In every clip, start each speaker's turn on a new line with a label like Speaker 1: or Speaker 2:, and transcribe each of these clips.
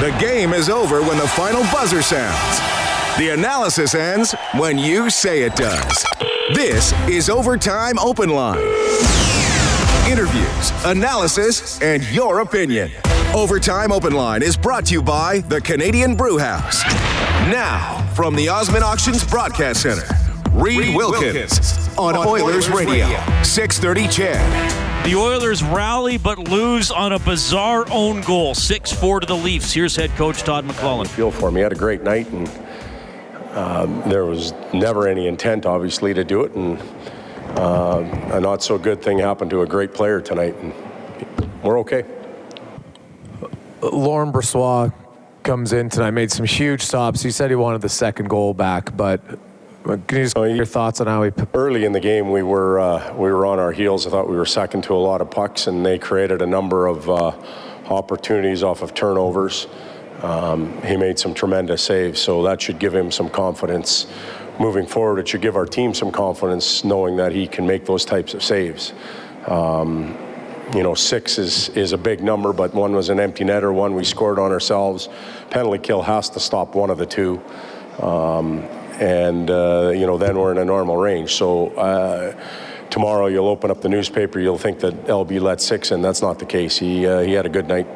Speaker 1: The game is over when the final buzzer sounds. The analysis ends when you say it does. This is Overtime Open Line. Interviews, analysis, and your opinion. Overtime Open Line is brought to you by the Canadian Brewhouse. Now, from the Osmond Auctions Broadcast Center, Reed Wilkins on Oilers Radio, 630 CHED.
Speaker 2: The Oilers rally but lose on a bizarre own goal, 6 4 to the Leafs. Here's head coach Todd McLellan.
Speaker 3: Feel for him. He had a great night, and um, there was never any intent, obviously, to do it. And uh, a not so good thing happened to a great player tonight, and we're okay.
Speaker 4: Laurent Brossoit comes in tonight, made some huge stops. He said he wanted the second goal back, but can you just your thoughts on how he?
Speaker 3: Early in the game, we were uh, we were on our heels. I thought we were second to a lot of pucks, and they created a number of uh, opportunities off of turnovers. Um, he made some tremendous saves, so that should give him some confidence moving forward. It should give our team some confidence, knowing that he can make those types of saves. Um, you know, six is, is a big number, but one was an empty netter, one we scored on ourselves. Penalty kill has to stop one of the two. Um, and uh, you know then we're in a normal range. So uh, tomorrow you'll open up the newspaper, you'll think that LB let six and That's not the case. He uh, he had a good night.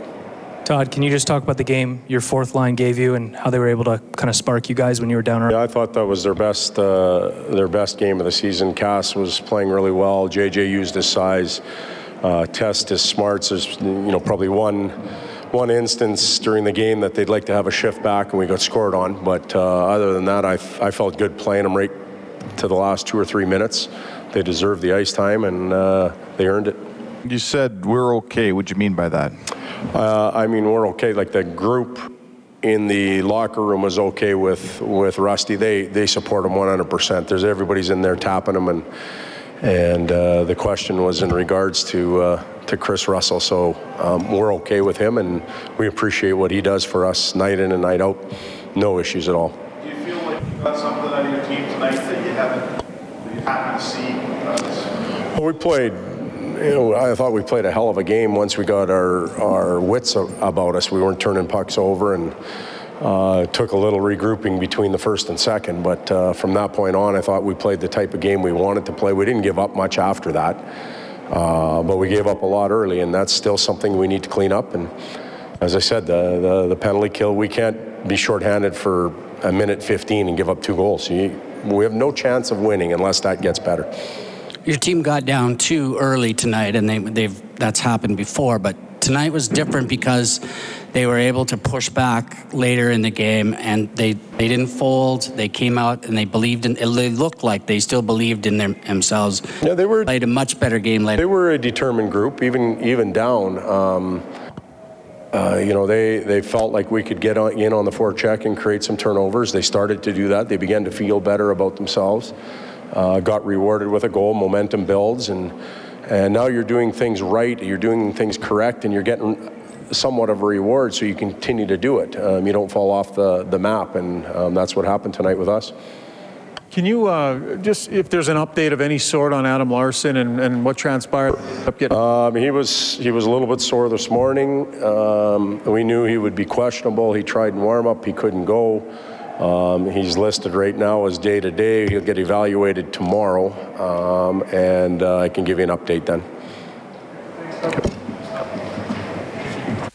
Speaker 5: Todd, can you just talk about the game your fourth line gave you and how they were able to kind of spark you guys when you were down?
Speaker 3: Yeah, I thought that was their best uh, their best game of the season. Cass was playing really well. JJ used his size, uh, test his smarts. There's you know probably one one instance during the game that they'd like to have a shift back and we got scored on. But uh, other than that, I, I felt good playing them right to the last two or three minutes. They deserved the ice time and uh, they earned it.
Speaker 6: You said we're okay. What do you mean by that?
Speaker 3: Uh, I mean, we're okay. Like the group in the locker room was okay with, with Rusty. They, they support him 100%. There's everybody's in there tapping him and and uh, the question was in regards to uh, to Kris Russell. So um, we're okay with him, and we appreciate what he does for us night in and night out. No issues at all.
Speaker 7: Do you feel like you got something out of your team tonight that you haven't, that you happen to see?
Speaker 3: Well, we played. You know, I thought we played a hell of a game once we got our our wits about us. We weren't turning pucks over and. Uh, took a little regrouping between the first and second, but uh, from that point on, I thought we played the type of game we wanted to play. We didn't give up much after that. Uh, but we gave up a lot early, and that's still something we need to clean up. And as I said, the, the, the penalty kill, we can't be shorthanded for a minute 15 and give up two goals. You, we have no chance of winning unless that gets better.
Speaker 8: Your team got down too early tonight, and they, they've that's happened before. But tonight was different because they were able to push back later in the game and they, they didn't fold. They came out and they believed in, it looked like they still believed in themselves.
Speaker 3: Yeah, they were.
Speaker 8: Played a much better game later.
Speaker 3: They were a determined group, even, even down. Um, uh, you know, they, they felt like we could get on, in on the forecheck and create some turnovers. They started to do that. They began to feel better about themselves. Uh, got rewarded with a goal. Momentum builds, and and now you're doing things right. You're doing things correct, and you're getting somewhat of a reward so you continue to do it. Um, you don't fall off the, the map, and um, that's what happened tonight with us.
Speaker 9: Can you uh, just, if there's an update of any sort on Adam Larsson and, and what transpired?
Speaker 3: Um, he was he was a little bit sore this morning. Um, we knew he would be questionable. He tried in warm up, he couldn't go. Um, he's listed right now as day to day. He'll get evaluated tomorrow, um, and uh, I can give you an update then.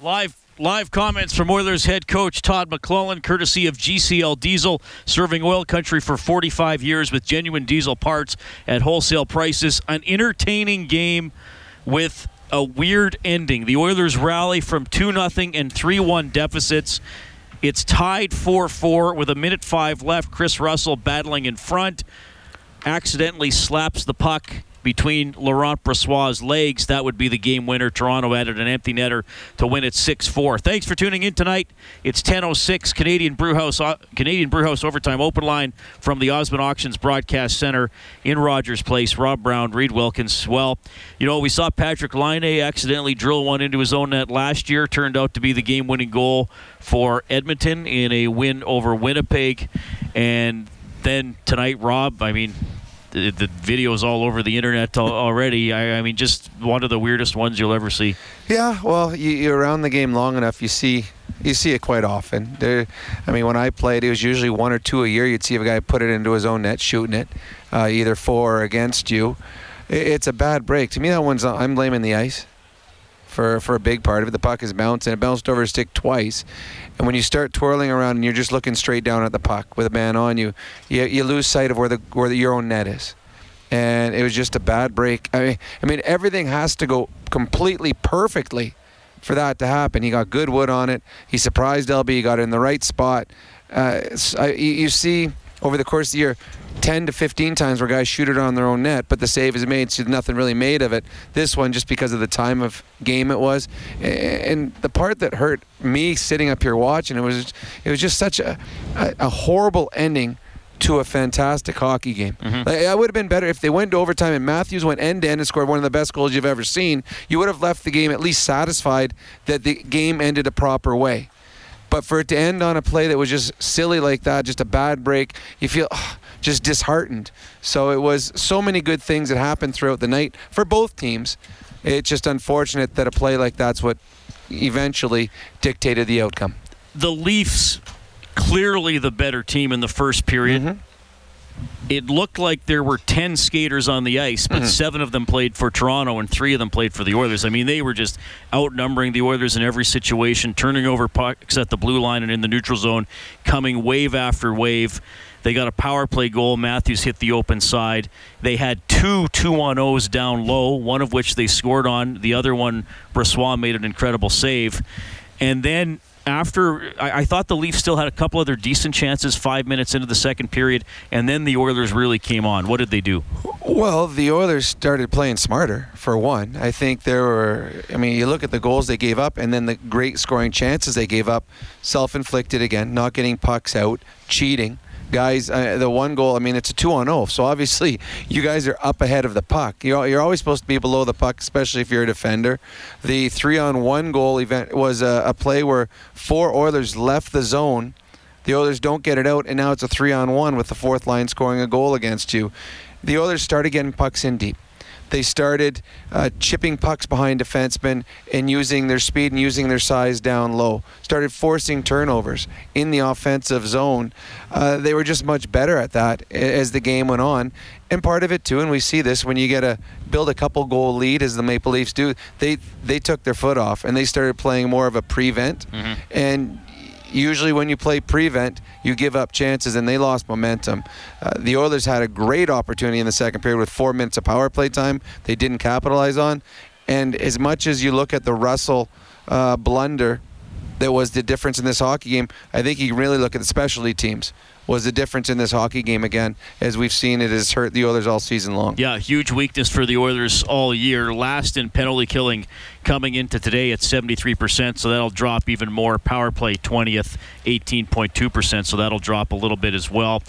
Speaker 2: Live live comments from Oilers head coach Todd McLellan, courtesy of GCL Diesel, serving oil country for 45 years with genuine diesel parts at wholesale prices. An entertaining game with a weird ending. The Oilers rally from 2 0 and 3 1 deficits. It's tied 4 4 with a minute 5 left. Kris Russell battling in front, accidentally slaps the puck between Laurent Brossoit's legs. That would be the game winner. Toronto added an empty netter to win it 6-4. Thanks for tuning in tonight. It's 10:06 Canadian Brewhouse uh, Canadian Brewhouse overtime open line from the Osmond Auctions Broadcast Center in Rogers Place. Rob Brown, Reed Wilkins. Well, you know we saw Patrik Laine accidentally drill one into his own net last year. Turned out to be the game-winning goal for Edmonton in a win over Winnipeg, and then tonight, Rob. I mean, the, the videos all over the internet already. I, I, mean, just one of the weirdest ones you'll ever see.
Speaker 10: Yeah, well, you, you're around the game long enough, you see You see it quite often. There, I mean, when I played, it was usually one or two a year. You'd see a guy put it into his own net, shooting it, uh, either for or against you. It's a bad break. To me, that one's I'm blaming the ice for for a big part of it. The puck is bouncing. It bounced over his stick twice, and when you start twirling around and you're just looking straight down at the puck with a man on you, you, you lose sight of where the where the, your own net is. And it was just a bad break. I mean, I mean, everything has to go completely perfectly for that to happen. He got good wood on it. He surprised LB. He got it in the right spot. Uh, you see over the course of the year 10 to 15 times where guys shoot it on their own net, but the save is made, so nothing really made of it. This one, just because of the time of game it was, and the part that hurt me sitting up here watching it was it was just such a, a, a horrible ending to a fantastic hockey game. Mm-hmm. Like, I would have been better if they went to overtime and Matthews went end to end and scored one of the best goals you've ever seen. You would have left the game at least satisfied that the game ended a proper way. But for it to end on a play that was just silly like that, just a bad break, you feel oh, just disheartened. So it was so many good things that happened throughout the night for both teams. It's just unfortunate that a play like that's what eventually dictated the outcome.
Speaker 2: The Leafs clearly the better team in the first period. Mm-hmm. It looked like there were 10 skaters on the ice, but mm-hmm. seven of them played for Toronto and three of them played for the Oilers. I mean, they were just outnumbering the Oilers in every situation, turning over pucks at the blue line and in the neutral zone, coming wave after wave. They got a power play goal. Matthews hit the open side. They had two 2 on O's down low, one of which they scored on. The other one, Brossoit made an incredible save. And then after I, I, thought the Leafs still had a couple other decent chances five minutes into the second period, and then the Oilers really came on. What did they do?
Speaker 10: Well, the Oilers started playing smarter for one. I think there were. I mean, you look at the goals they gave up, and then the great scoring chances they gave up, self-inflicted again, not getting pucks out, cheating guys, uh, the one goal, I mean, it's a two on 0. So obviously, you guys are up ahead of the puck. You're, you're always supposed to be below the puck, especially if you're a defender. The three on one goal event was a, a play where four Oilers left the zone. The Oilers don't get it out, and now it's a three on one with the fourth line scoring a goal against you. The Oilers started getting pucks in deep they started uh, chipping pucks behind defensemen and using their speed and using their size down low. Started forcing turnovers in the offensive zone. Uh, they were just much better at that as the game went on. And part of it too, and we see this when you get a build a couple goal lead as the Maple Leafs do. They they took their foot off and they started playing more of a prevent. Mm-hmm. And usually when you play prevent, you give up chances, and they lost momentum. Uh, the Oilers had a great opportunity in the second period with four minutes of power play time. They didn't capitalize on. And as much as you look at the Russell uh, blunder that was the difference in this hockey game, I think you can really look at the specialty teams was the difference in this hockey game again, as we've seen it has hurt the Oilers all season long.
Speaker 2: Yeah, huge weakness for the Oilers all year. Last in penalty killing coming into today at 73%, so that'll drop even more. Power play 20th, 18.2%, so that'll drop a little bit as well.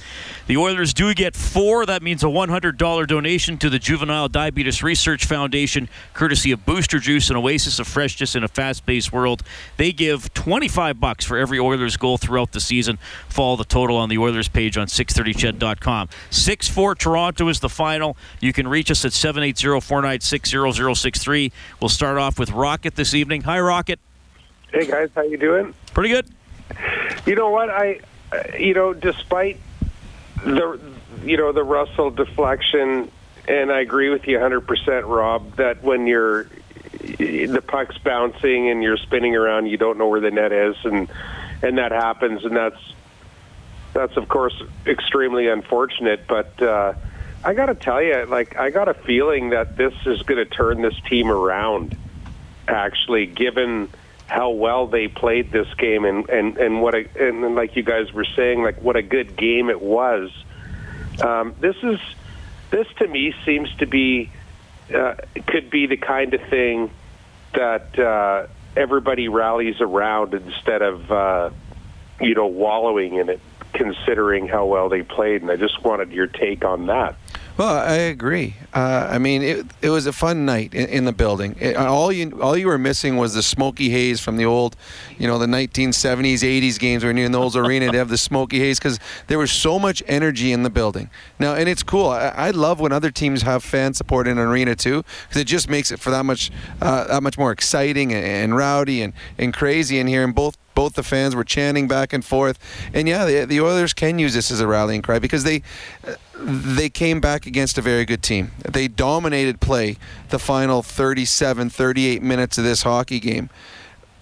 Speaker 2: The Oilers do get four. That means a $100 donation to the Juvenile Diabetes Research Foundation, courtesy of Booster Juice, an oasis of freshness in a fast-paced world. They give 25 bucks for every Oilers goal throughout the season. Follow the total on the Oilers page on 630ched.com. 6-4 Toronto is the final. You can reach us at 780-496-0063. We'll start off with Rocket this evening. Hi, Rocket.
Speaker 11: Hey guys, how you doing?
Speaker 2: Pretty good.
Speaker 11: You know what? I, you know, despite the, you know, the Russell deflection, and I agree with you 100%, Rob, that when you're the puck's bouncing and you're spinning around, you don't know where the net is, and and that happens, and that's that's of course extremely unfortunate. But uh, I got to tell you, like I got a feeling that this is going to turn this team around actually, given how well they played this game and and and what a and like you guys were saying, like what a good game it was. Um, this is this to me seems to be uh, could be the kind of thing that uh, everybody rallies around instead of uh, you know wallowing in it, considering how well they played. And I just wanted your take on that.
Speaker 10: Well, I agree. Uh, I mean, it, it was a fun night in, in the building. It, all you all you were missing was the smoky haze from the old, you know, the 1970s, 80s games when you're in the old arena to have the smoky haze because there was so much energy in the building. Now, and it's cool. I, I love when other teams have fan support in an arena too because it just makes it for that much uh, that much more exciting and, and rowdy and, and crazy in here. And both Both the fans were chanting back and forth, and yeah, the, the Oilers can use this as a rallying cry because they uh, they came back against a very good team. They dominated play the final 37, 38 minutes of this hockey game.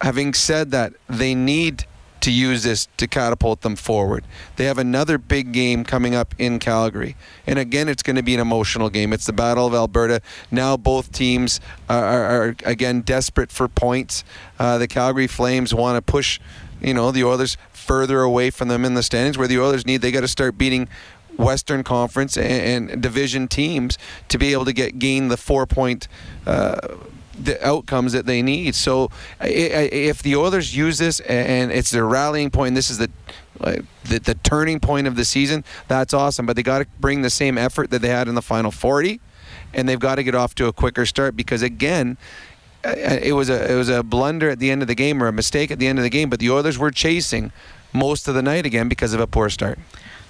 Speaker 10: Having said that, they need to use this to catapult them forward. They have another big game coming up in Calgary. And again, it's going to be an emotional game. It's the Battle of Alberta. Now both teams are, are, are again, desperate for points. Uh, the Calgary Flames want to push, you know, the Oilers further away from them in the standings where the Oilers need, they got to start beating Western Conference and, and, division teams to be able to get gain the four point uh, the outcomes that they need. So if the Oilers use this and it's their rallying point, this is the the, the turning point of the season, that's awesome. But they got to bring the same effort that they had in the final 40, and they've got to get off to a quicker start because again. It was a it was a blunder at the end of the game or a mistake at the end of the game, but the Oilers were chasing most of the night again because of a poor start.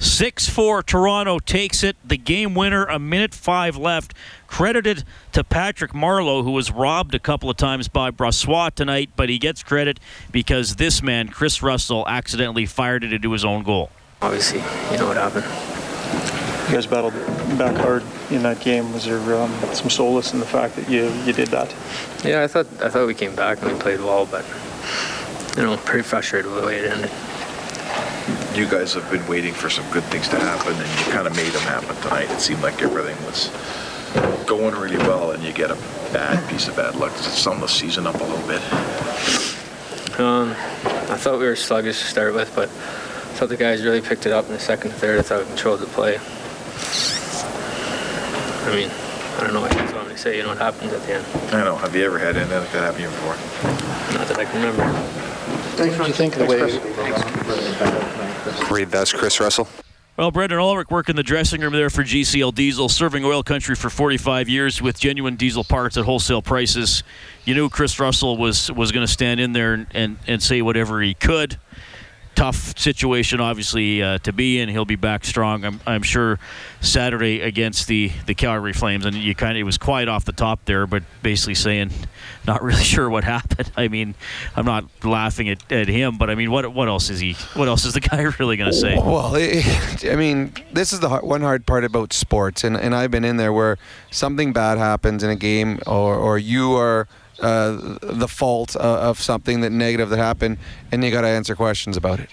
Speaker 2: 6 4, Toronto takes it. The game winner, a minute five left. Credited to Patrick Marleau, who was robbed a couple of times by Brossoit tonight, but he gets credit because this man, Kris Russell, accidentally fired it into his own goal.
Speaker 12: Obviously, you know what happened.
Speaker 7: You guys battled back hard in that game. Was there um, some solace in the fact that you, you did that?
Speaker 12: Yeah, I thought I thought we came back and we played well, but you know, pretty frustrated with the way it ended
Speaker 13: you guys have been waiting for some good things to happen, and you kind of made them happen tonight. It seemed like everything was going really well, and you get a bad piece of bad luck. Does it sum the season up a little bit?
Speaker 12: Um, I thought we were sluggish to start with, but I thought the guys really picked it up in the second and third. I thought we controlled the play. I mean, I don't know what else want to say. You know what happens at the end.
Speaker 13: I know. Have you ever had anything like that happen before?
Speaker 12: Not that I can remember.
Speaker 7: Thanks, what do you think of the way?
Speaker 14: Reed, that's Kris Russell.
Speaker 2: Well, Brendan Ulrich working the dressing room there for GCL Diesel, serving oil country for 45 years with genuine diesel parts at wholesale prices. You knew Kris Russell was was going to stand in there and, and, and say whatever he could tough situation, obviously, uh, to be in. He'll be back strong, I'm, I'm sure, Saturday against the, the Calgary Flames. And you kind of, it was quiet off the top there, but basically saying, not really sure what happened. I mean, I'm not laughing at, at him, but I mean, what what else is he? What else is the guy really going to say?
Speaker 10: Well, it, I mean, this is the hard, one hard part about sports, and, and I've been in there where something bad happens in a game, or or you are uh, the fault uh, of something that negative that happened, and you got to answer questions about it.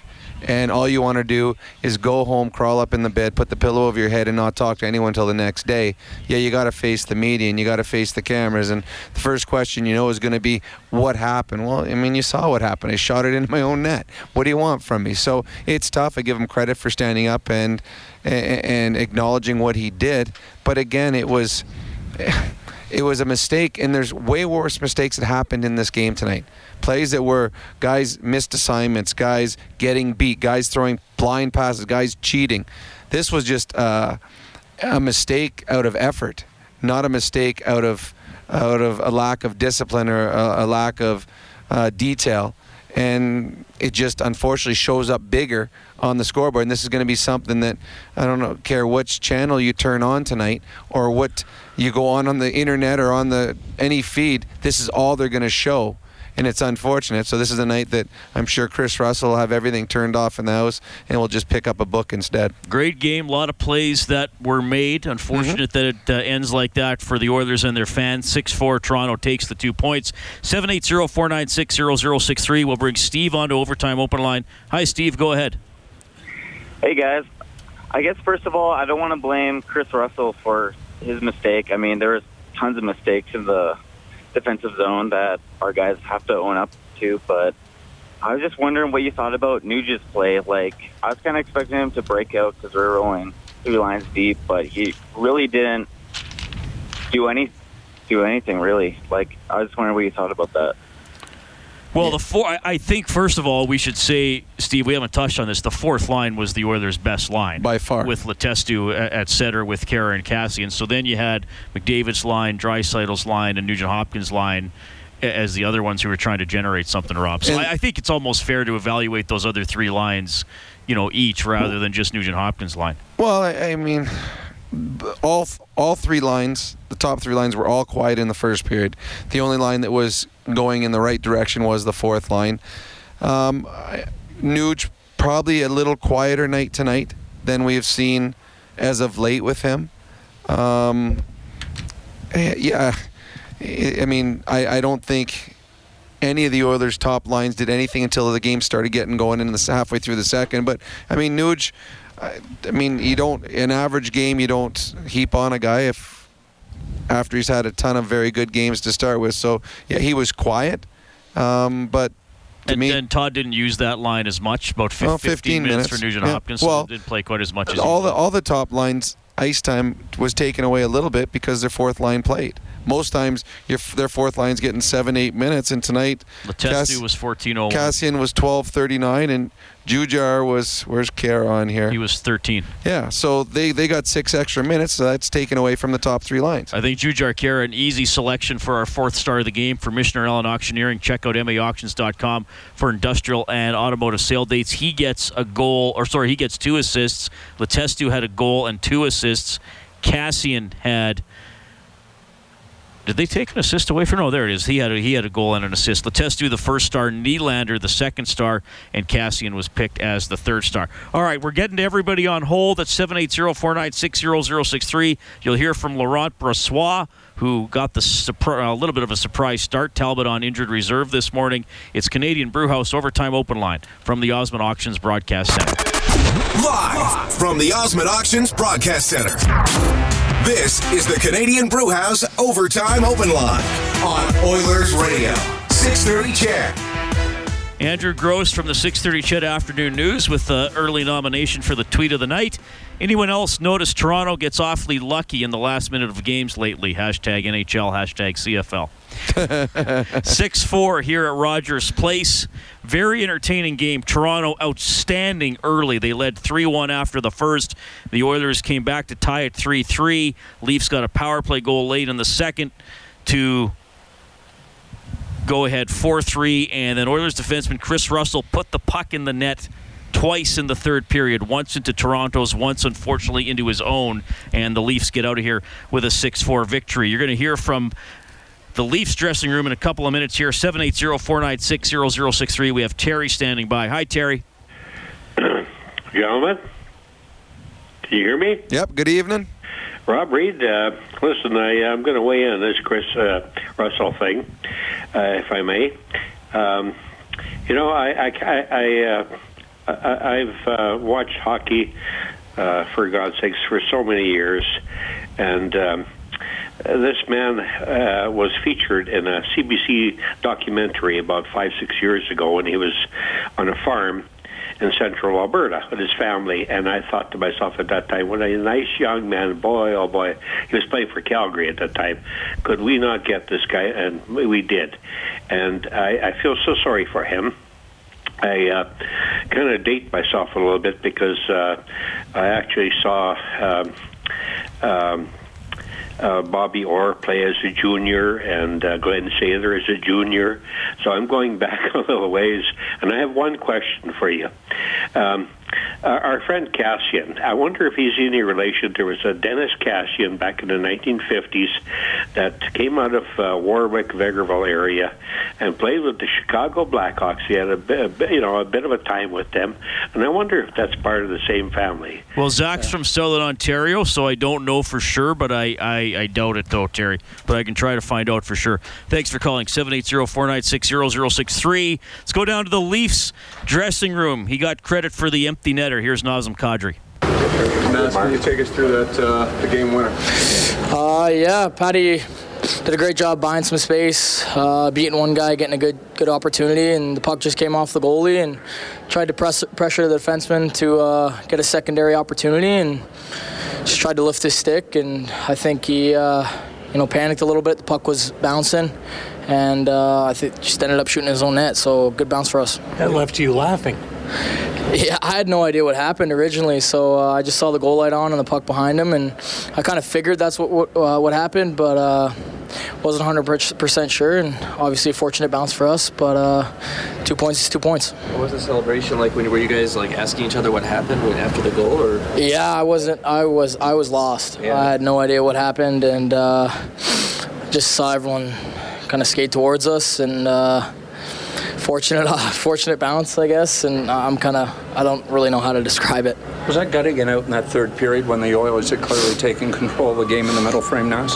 Speaker 10: And all you want to do is go home, crawl up in the bed, put the pillow over your head, and not talk to anyone until the next day. Yeah, you got to face the media and you got to face the cameras. And the first question you know is going to be, "What happened?" Well, I mean, you saw what happened. I shot it into my own net. What do you want from me? So it's tough. I give him credit for standing up and and acknowledging what he did. But again, it was it was a mistake, and there's way worse mistakes that happened in this game tonight. Plays that were guys missed assignments, guys getting beat, guys throwing blind passes, guys cheating. This was just uh, a mistake out of effort, not a mistake out of out of a lack of discipline or a, a lack of uh, detail. And it just unfortunately shows up bigger on the scoreboard. And this is going to be something that I don't know, care which channel you turn on tonight or what you go on on the internet or on the any feed, this is all they're going to show. And it's unfortunate. So this is a night that I'm sure Kris Russell will have everything turned off in the house, and we'll just pick up a book instead.
Speaker 2: Great game, a lot of plays that were made. Unfortunate mm-hmm. that it uh, ends like that for the Oilers and their fans. Six four, Toronto takes the two points. Seven eight zero four nine six zero zero six three. We'll bring Steve on to overtime open line. Hi, Steve. Go ahead.
Speaker 15: Hey guys. I guess first of all, I don't want to blame Kris Russell for his mistake. I mean, there was tons of mistakes in the defensive zone that our guys have to own up to. But I was just wondering what you thought about Nugent's play. Like, I was kind of expecting him to break out because we are rolling three lines deep, but he really didn't do any do anything really. Like, I was just wondering what you thought about that.
Speaker 2: Well, the four. I think first of all we should say, Steve, we haven't touched on this. The fourth line was the Oilers' best line
Speaker 10: by far,
Speaker 2: with Letestu at center, with Khaira and Kassian. So then you had McDavid's line, Draisaitl's line, and Nugent Hopkins' line as the other ones who were trying to generate something, Rob. So I, I, think it's almost fair to evaluate those other three lines, you know, each rather than just Nugent Hopkins' line.
Speaker 10: Well, I, I mean, all all three lines, the top three lines were all quiet in the first period. The only line that was going in the right direction was the fourth line. Um, Nuge probably a little quieter night tonight than we have seen as of late with him. Um, eh, yeah, I mean, I, I don't think any of the Oilers' top lines did anything until the game started getting going in the halfway through the second. But I mean, Nuge, I, I mean, you don't an average game you don't heap on a guy if after he's had a ton of very good games to start with. So yeah, he was quiet, um, but
Speaker 2: And,
Speaker 10: me,
Speaker 2: and Todd didn't use that line as much, about fif-
Speaker 10: Well,
Speaker 2: 15,
Speaker 10: 15
Speaker 2: minutes,
Speaker 10: minutes.
Speaker 2: for Nugent
Speaker 10: Yeah.
Speaker 2: Hopkins.
Speaker 10: Well,
Speaker 2: so didn't play quite as much as
Speaker 10: all
Speaker 2: he
Speaker 10: the all the top lines ice time was taken away a little bit because their fourth line played. Most times your, their fourth line's getting seven eight minutes, and tonight
Speaker 2: Letestu was 14-01.
Speaker 10: Kassian was twelve thirty nine, and Jujhar was where's Khaira on here? He
Speaker 2: was thirteen.
Speaker 10: Yeah, so they they got six extra minutes, so that's taken away from the top three lines.
Speaker 2: I think Jujhar Khaira, an easy selection for our fourth star of the game for Michener Allen Auctioneering. Check out maauctions.com for industrial and automotive sale dates. He gets a goal, or sorry, he gets two assists. Letestu had a goal and two assists. Kassian had. Did they take an assist away from? No, there it is. He had a, he had a goal and an assist. Letestu, the first star, Nylander, the second star, and Kassian was picked as the third star. All right, we're getting to everybody on hold. That's 780-496-0063. You'll hear from Laurent Brossoit, who got the a little bit of a surprise start. Talbot on injured reserve this morning. It's Canadian Brewhouse overtime open line from the Osmond Auctions Broadcast Center.
Speaker 1: Live from the Osmond Auctions Broadcast Center. This is the Canadian Brewhouse Overtime Open Line on Oilers Radio. 630 CHED.
Speaker 2: Andrew Gross from the 6:30 CHED Afternoon News with the early nomination for the tweet of the night. Anyone else notice Toronto gets awfully lucky in the last minute of games lately? Hashtag NHL, hashtag CFL. 6 4 here at Rogers Place. Very entertaining game. Toronto outstanding early. They led 3 1 after the first. The Oilers came back to tie it 3 3. Leafs got a power play goal late in the second to go ahead 4 3. And then Oilers defenseman Kris Russell put the puck in the net twice in the third period, once into Toronto's, once unfortunately into his own, and the Leafs get out of here with a 6 4 victory. You're going to hear from the Leafs dressing room in a couple of minutes here. 780 496 0063. We have Terry standing by. Hi, Terry.
Speaker 14: Gentlemen, can you hear me?
Speaker 10: Yep. Good evening.
Speaker 14: Rob Reed, uh, listen, I, I'm going to weigh in on this Kris uh, Russell thing, uh, if I may. Um, you know, I, I, I, I, uh, I I've uh, watched hockey uh, for God's sakes for so many years, and um, this man uh, was featured in a CBC documentary about five, six years ago when he was on a farm in central Alberta with his family. And I thought to myself at that time, what a nice young man, boy, oh boy. He was playing for Calgary at that time. Could we not get this guy? And we did. And I, I feel so sorry for him. I uh, kind of date myself a little bit because uh, I actually saw um, um, uh, Bobby Orr play as a junior and uh, Glen Sather as a junior. So I'm going back a little ways, and I have one question for you. Um, our our friend Kassian, I wonder if he's any relation. There was a Dennis Kassian back in the 1950s that came out of uh, Warwick, Vegreville area, and played with the Chicago Blackhawks. He had a bit, you know, a bit of a time with them, and I wonder if that's part of the same family.
Speaker 2: Well, Zack's from Southern Ontario, so I don't know for sure, but I, I, I doubt it, though, Terry. But I can try to find out for sure. Thanks for calling 780 496 0063. Let's go down to the Leafs dressing room. He got credit for the empty netter. Here's Nazem Kadri.
Speaker 16: Naz, can you take us through that uh, the game winner?
Speaker 17: Uh, yeah, Patty did a great job buying some space, uh, beating one guy, getting a good good opportunity, and the puck just came off the goalie and tried to press pressure the defenseman to uh, get a secondary opportunity and just tried to lift his stick, and I think he uh, you know panicked a little bit. The puck was bouncing, and uh, I think just ended up shooting his own net. So good bounce for us.
Speaker 18: That left you laughing.
Speaker 17: Yeah, I had no idea what happened originally, so uh, I just saw the goal light on and the puck behind him, and I kind of figured that's what what, uh, what happened, but uh, wasn't 100% sure, and obviously a fortunate bounce for us, but uh, two points is two points.
Speaker 19: What was the celebration like? When were you guys like asking each other what happened after the goal, or
Speaker 17: Yeah, I wasn't. I was. I was lost. Yeah. I had no idea what happened, and uh, just saw everyone kind of skate towards us, and uh, fortunate, uh, fortunate bounce, I guess. And I'm kind of, I don't really know how to describe it.
Speaker 18: Was that Guttigan out in that third period when the Oilers had clearly taken control of the game in the middle frame now?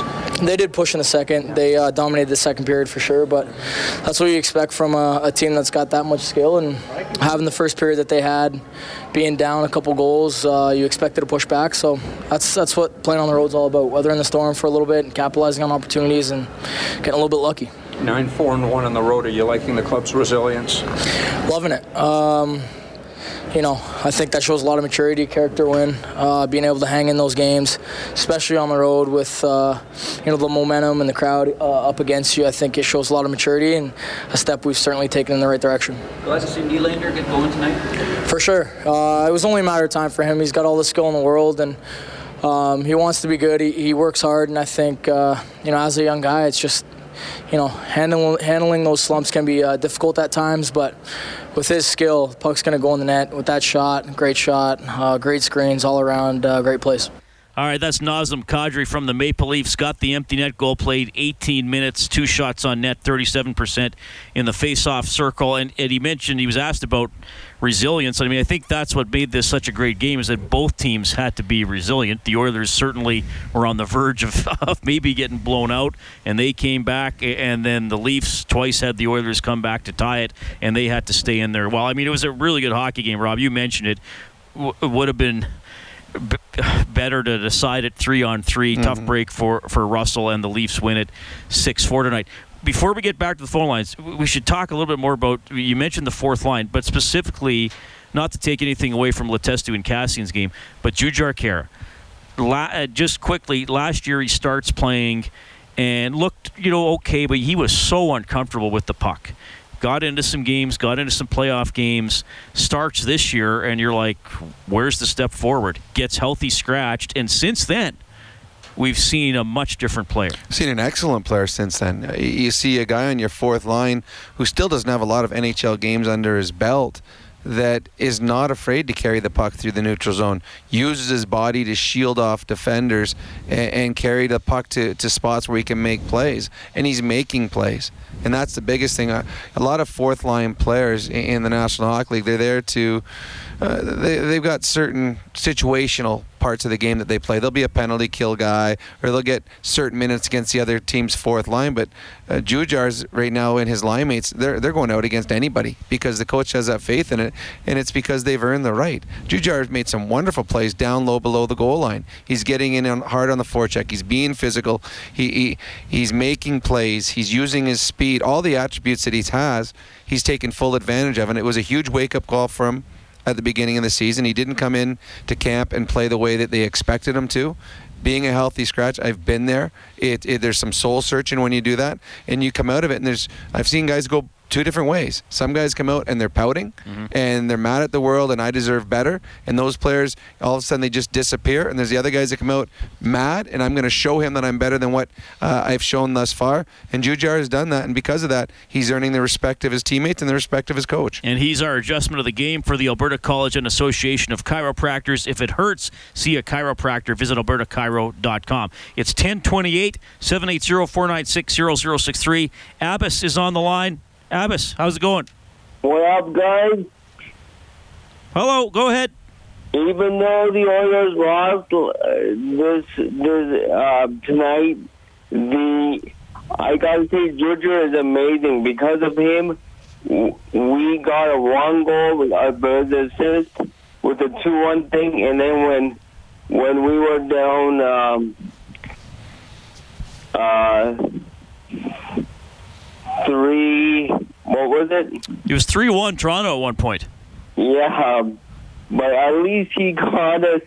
Speaker 17: They did push in the second. They uh, dominated the second period for sure, but that's what you expect from a, a, team that's got that much skill. And having the first period that they had, being down a couple goals, uh, you expected to push back. So that's that's what playing on the road is all about. Weathering the storm for a little bit and capitalizing on opportunities and getting a little bit lucky.
Speaker 18: Nine, four, and one on the road. Are you liking the club's resilience?
Speaker 17: Loving it. Um, you know, I think that shows a lot of maturity, character win, uh, being able to hang in those games, especially on the road with, uh, you know, the momentum and the crowd uh, up against you. I think it shows a lot of maturity and a step we've certainly taken in the right direction.
Speaker 20: Glad to see Nylander get going tonight.
Speaker 17: For sure. Uh, it was only a matter of time for him. He's got all the skill in the world and um, he wants to be good. He, he works hard, and I think, uh, you know, as a young guy, it's just you know, handling handling those slumps can be uh, difficult at times, but with his skill, puck's going to go in the net with that shot. Great shot, uh, great screens all around, uh, great place.
Speaker 2: All right, that's Nazem Kadri from the Maple Leafs. Got the empty net goal, played 18 minutes, two shots on net, 37% in the face-off circle. And, and he mentioned he was asked about resilience. I mean, I think that's what made this such a great game is that both teams had to be resilient. The Oilers certainly were on the verge of, of maybe getting blown out, and they came back. And then the Leafs twice had the Oilers come back to tie it, and they had to stay in there. Well, I mean, it was a really good hockey game, Rob. You mentioned it. W- would have been b- better to decide at three on 3 mm-hmm. Tough break for, for Russell, and the Leafs win it 6 4 tonight. Before we get back to the phone lines, we should talk a little bit more about. You mentioned the fourth line, but specifically, not to take anything away from Letestu and Kassian's game, but Jujhar Khaira. La, uh, just quickly, last year he starts playing and looked, you know, okay, but he was so uncomfortable with the puck got into some games, got into some playoff games, starts this year, and you're like, where's the step forward? Gets healthy, scratched, and since then, we've seen a much different player.
Speaker 10: Seen an excellent player since then. You see a guy on your fourth line who still doesn't have a lot of NHL games under his belt that is not afraid to carry the puck through the neutral zone, uses his body to shield off defenders and, and, carry the puck to, to spots where he can make plays. And he's making plays and that's the biggest thing. A lot of fourth line players in the National Hockey League, they're there to, uh, they, they've got certain situational parts of the game that they play. They'll be a penalty kill guy, or they'll get certain minutes against the other team's fourth line. But uh, Jujhar's right now and his line mates, they're they're going out against anybody because the coach has that faith in it, and it's because they've earned the right. Jujhar's made some wonderful plays down low below the goal line. He's getting in on, hard on the forecheck. He's being physical. He, he he's making plays. He's using his speed. All the attributes that he has, he's taken full advantage of, and it was a huge wake up call for him at the beginning of the season. He didn't come in to camp and play the way that they expected him to. Being a healthy scratch, I've been there. It, it, there's some soul searching when you do that, and you come out of it. And there's I've seen guys go two different ways. Some guys come out and they're pouting mm-hmm. and they're mad at the world and I deserve better. And those players, all of a sudden, they just disappear. And there's the other guys that come out mad and I'm going to show him that I'm better than what uh, I've shown thus far. And Jujhar has done that. And because of that, he's earning the respect of his teammates and the respect of his coach.
Speaker 2: And he's our adjustment of the game for the Alberta College and Association of Chiropractors. If it hurts, see a chiropractor. Visit albertachiro.com. It's 1028 780 496 0063. Abbas is on the line. Abbas, how's it going?
Speaker 21: What up, guys?
Speaker 2: Hello, go ahead.
Speaker 21: Even though the Oilers lost uh, this this uh, tonight, the I gotta say Jujhar is amazing. Because of him, we got a one goal with our bird assist with the two one thing, and then when when we were down. Um, uh, three. What was it?
Speaker 2: It was three one Toronto at one point.
Speaker 21: Yeah, but at least he got us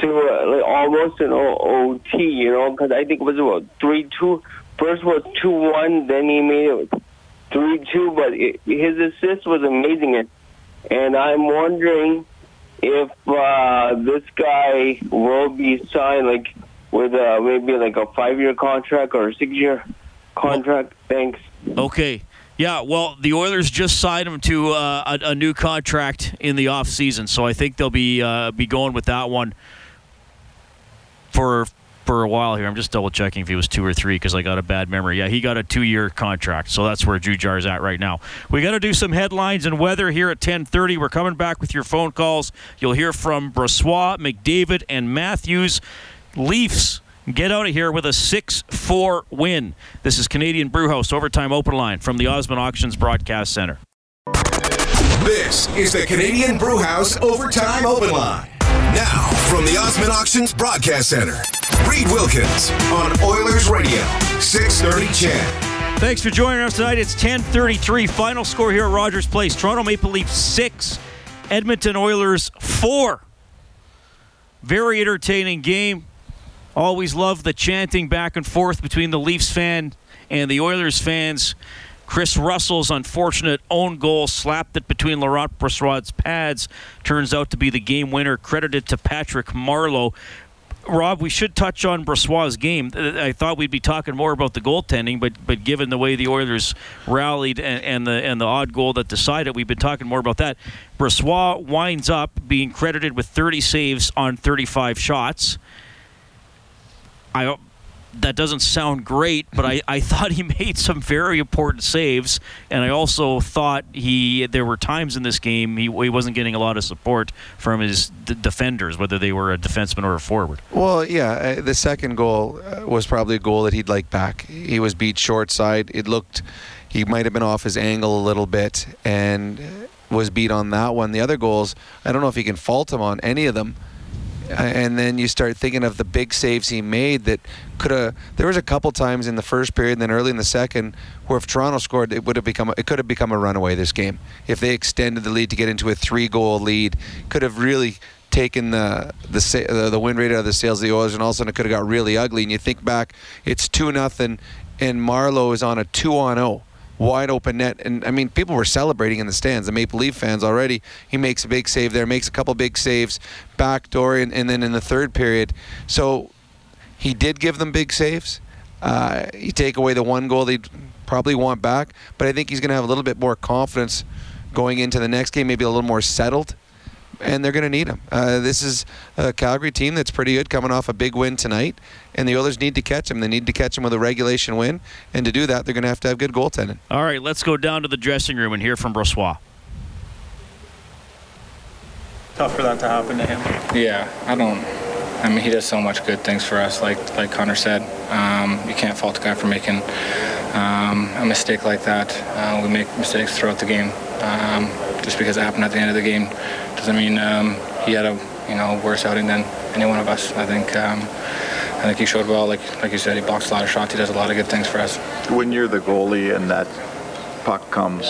Speaker 21: to uh, like almost an o- OT. You know, because I think it was what three two. First was two one, then he made it three two. But it, his assist was amazing, and, and I'm wondering if uh, this guy will be signed like with uh, maybe like a five year contract or a six year contract. Thanks.
Speaker 2: Okay. Yeah, well, the Oilers just signed him to uh, a, a, new contract in the off season, so I think they'll be uh, be going with that one for for a while here. I'm just double checking if he was two or three because I got a bad memory. Yeah, he got a two-year contract, so that's where Jujhar's at right now. We got to do some headlines and weather here at 10:30. We're coming back with your phone calls. You'll hear from Brossoit, McDavid, and Matthews. Leafs get out of here with a 6-4 win. This is Canadian Brewhouse Overtime Open Line from the Osmond Auctions Broadcast Center.
Speaker 1: This is the Canadian Brewhouse Overtime Open Line. Now, from the Osmond Auctions Broadcast Center, Reed Wilkins on Oilers Radio, 630 CHED.
Speaker 2: Thanks for joining us tonight. It's 10:33. Final score here at Rogers Place: Toronto Maple Leafs six, Edmonton Oilers four. Very entertaining game. Always love the chanting back and forth between the Leafs fan and the Oilers fans. Kris Russell's unfortunate own goal slapped it between Laurent Brossoit's pads. Turns out to be the game winner, credited to Patrick Marleau. Rob, we should touch on Brossoit's game. Uh, I thought we'd be talking more about the goaltending, but but given the way the Oilers rallied and, and the and the odd goal that decided, we've been talking more about that. Brossoit winds up being credited with 30 saves on 35 shots. I that doesn't sound great, but I, I thought he made some very important saves, and I also thought he there were times in this game he, he wasn't getting a lot of support from his d- defenders, whether they were a defenseman or a forward.
Speaker 10: Well, yeah, uh, the second goal uh, was probably a goal that he'd like back. He was beat short side. It looked he might have been off his angle a little bit and was beat on that one. The other goals, I don't know if you can fault him on any of them. And then you start thinking of the big saves he made that could have. There was a couple times in the first period and then early in the second where if Toronto scored, it would have become. It could have become a runaway this game if they extended the lead to get into a three-goal lead. Could have really taken the the the, win rate out of the sails of the Oilers, and all of a sudden it could have got really ugly. And you think back, it's two nothing, and Marleau is on a two on zero wide open net. And I mean, people were celebrating in the stands. The Maple Leaf fans already. He makes a big save there, makes a couple big saves, backdoor, and, and then in the third period. So he did give them big saves. Uh, you take away the one goal they'd probably want back, but I think he's going to have a little bit more confidence going into the next game, maybe a little more settled. And they're going to need him. Uh, this is a Calgary team that's pretty good, coming off a big win tonight, and the Oilers need to catch him. They need to catch him with a regulation win, and to do that, they're going to have to have good goaltending.
Speaker 2: All right, let's go down to the dressing room and hear from Brossoit.
Speaker 7: Tough for that to happen to him.
Speaker 12: Yeah, I don't. I mean, he does so much good things for us. Like like Connor said, um, you can't fault a guy for making um, a mistake like that. Uh, we make mistakes throughout the game. Um, just because it happened at the end of the game doesn't mean um, he had a you know worse outing than any one of us. I think. Um, I think he showed well. Like like you said, he blocks a lot of shots. He does a lot of good things for us.
Speaker 13: When you're the goalie and that puck comes,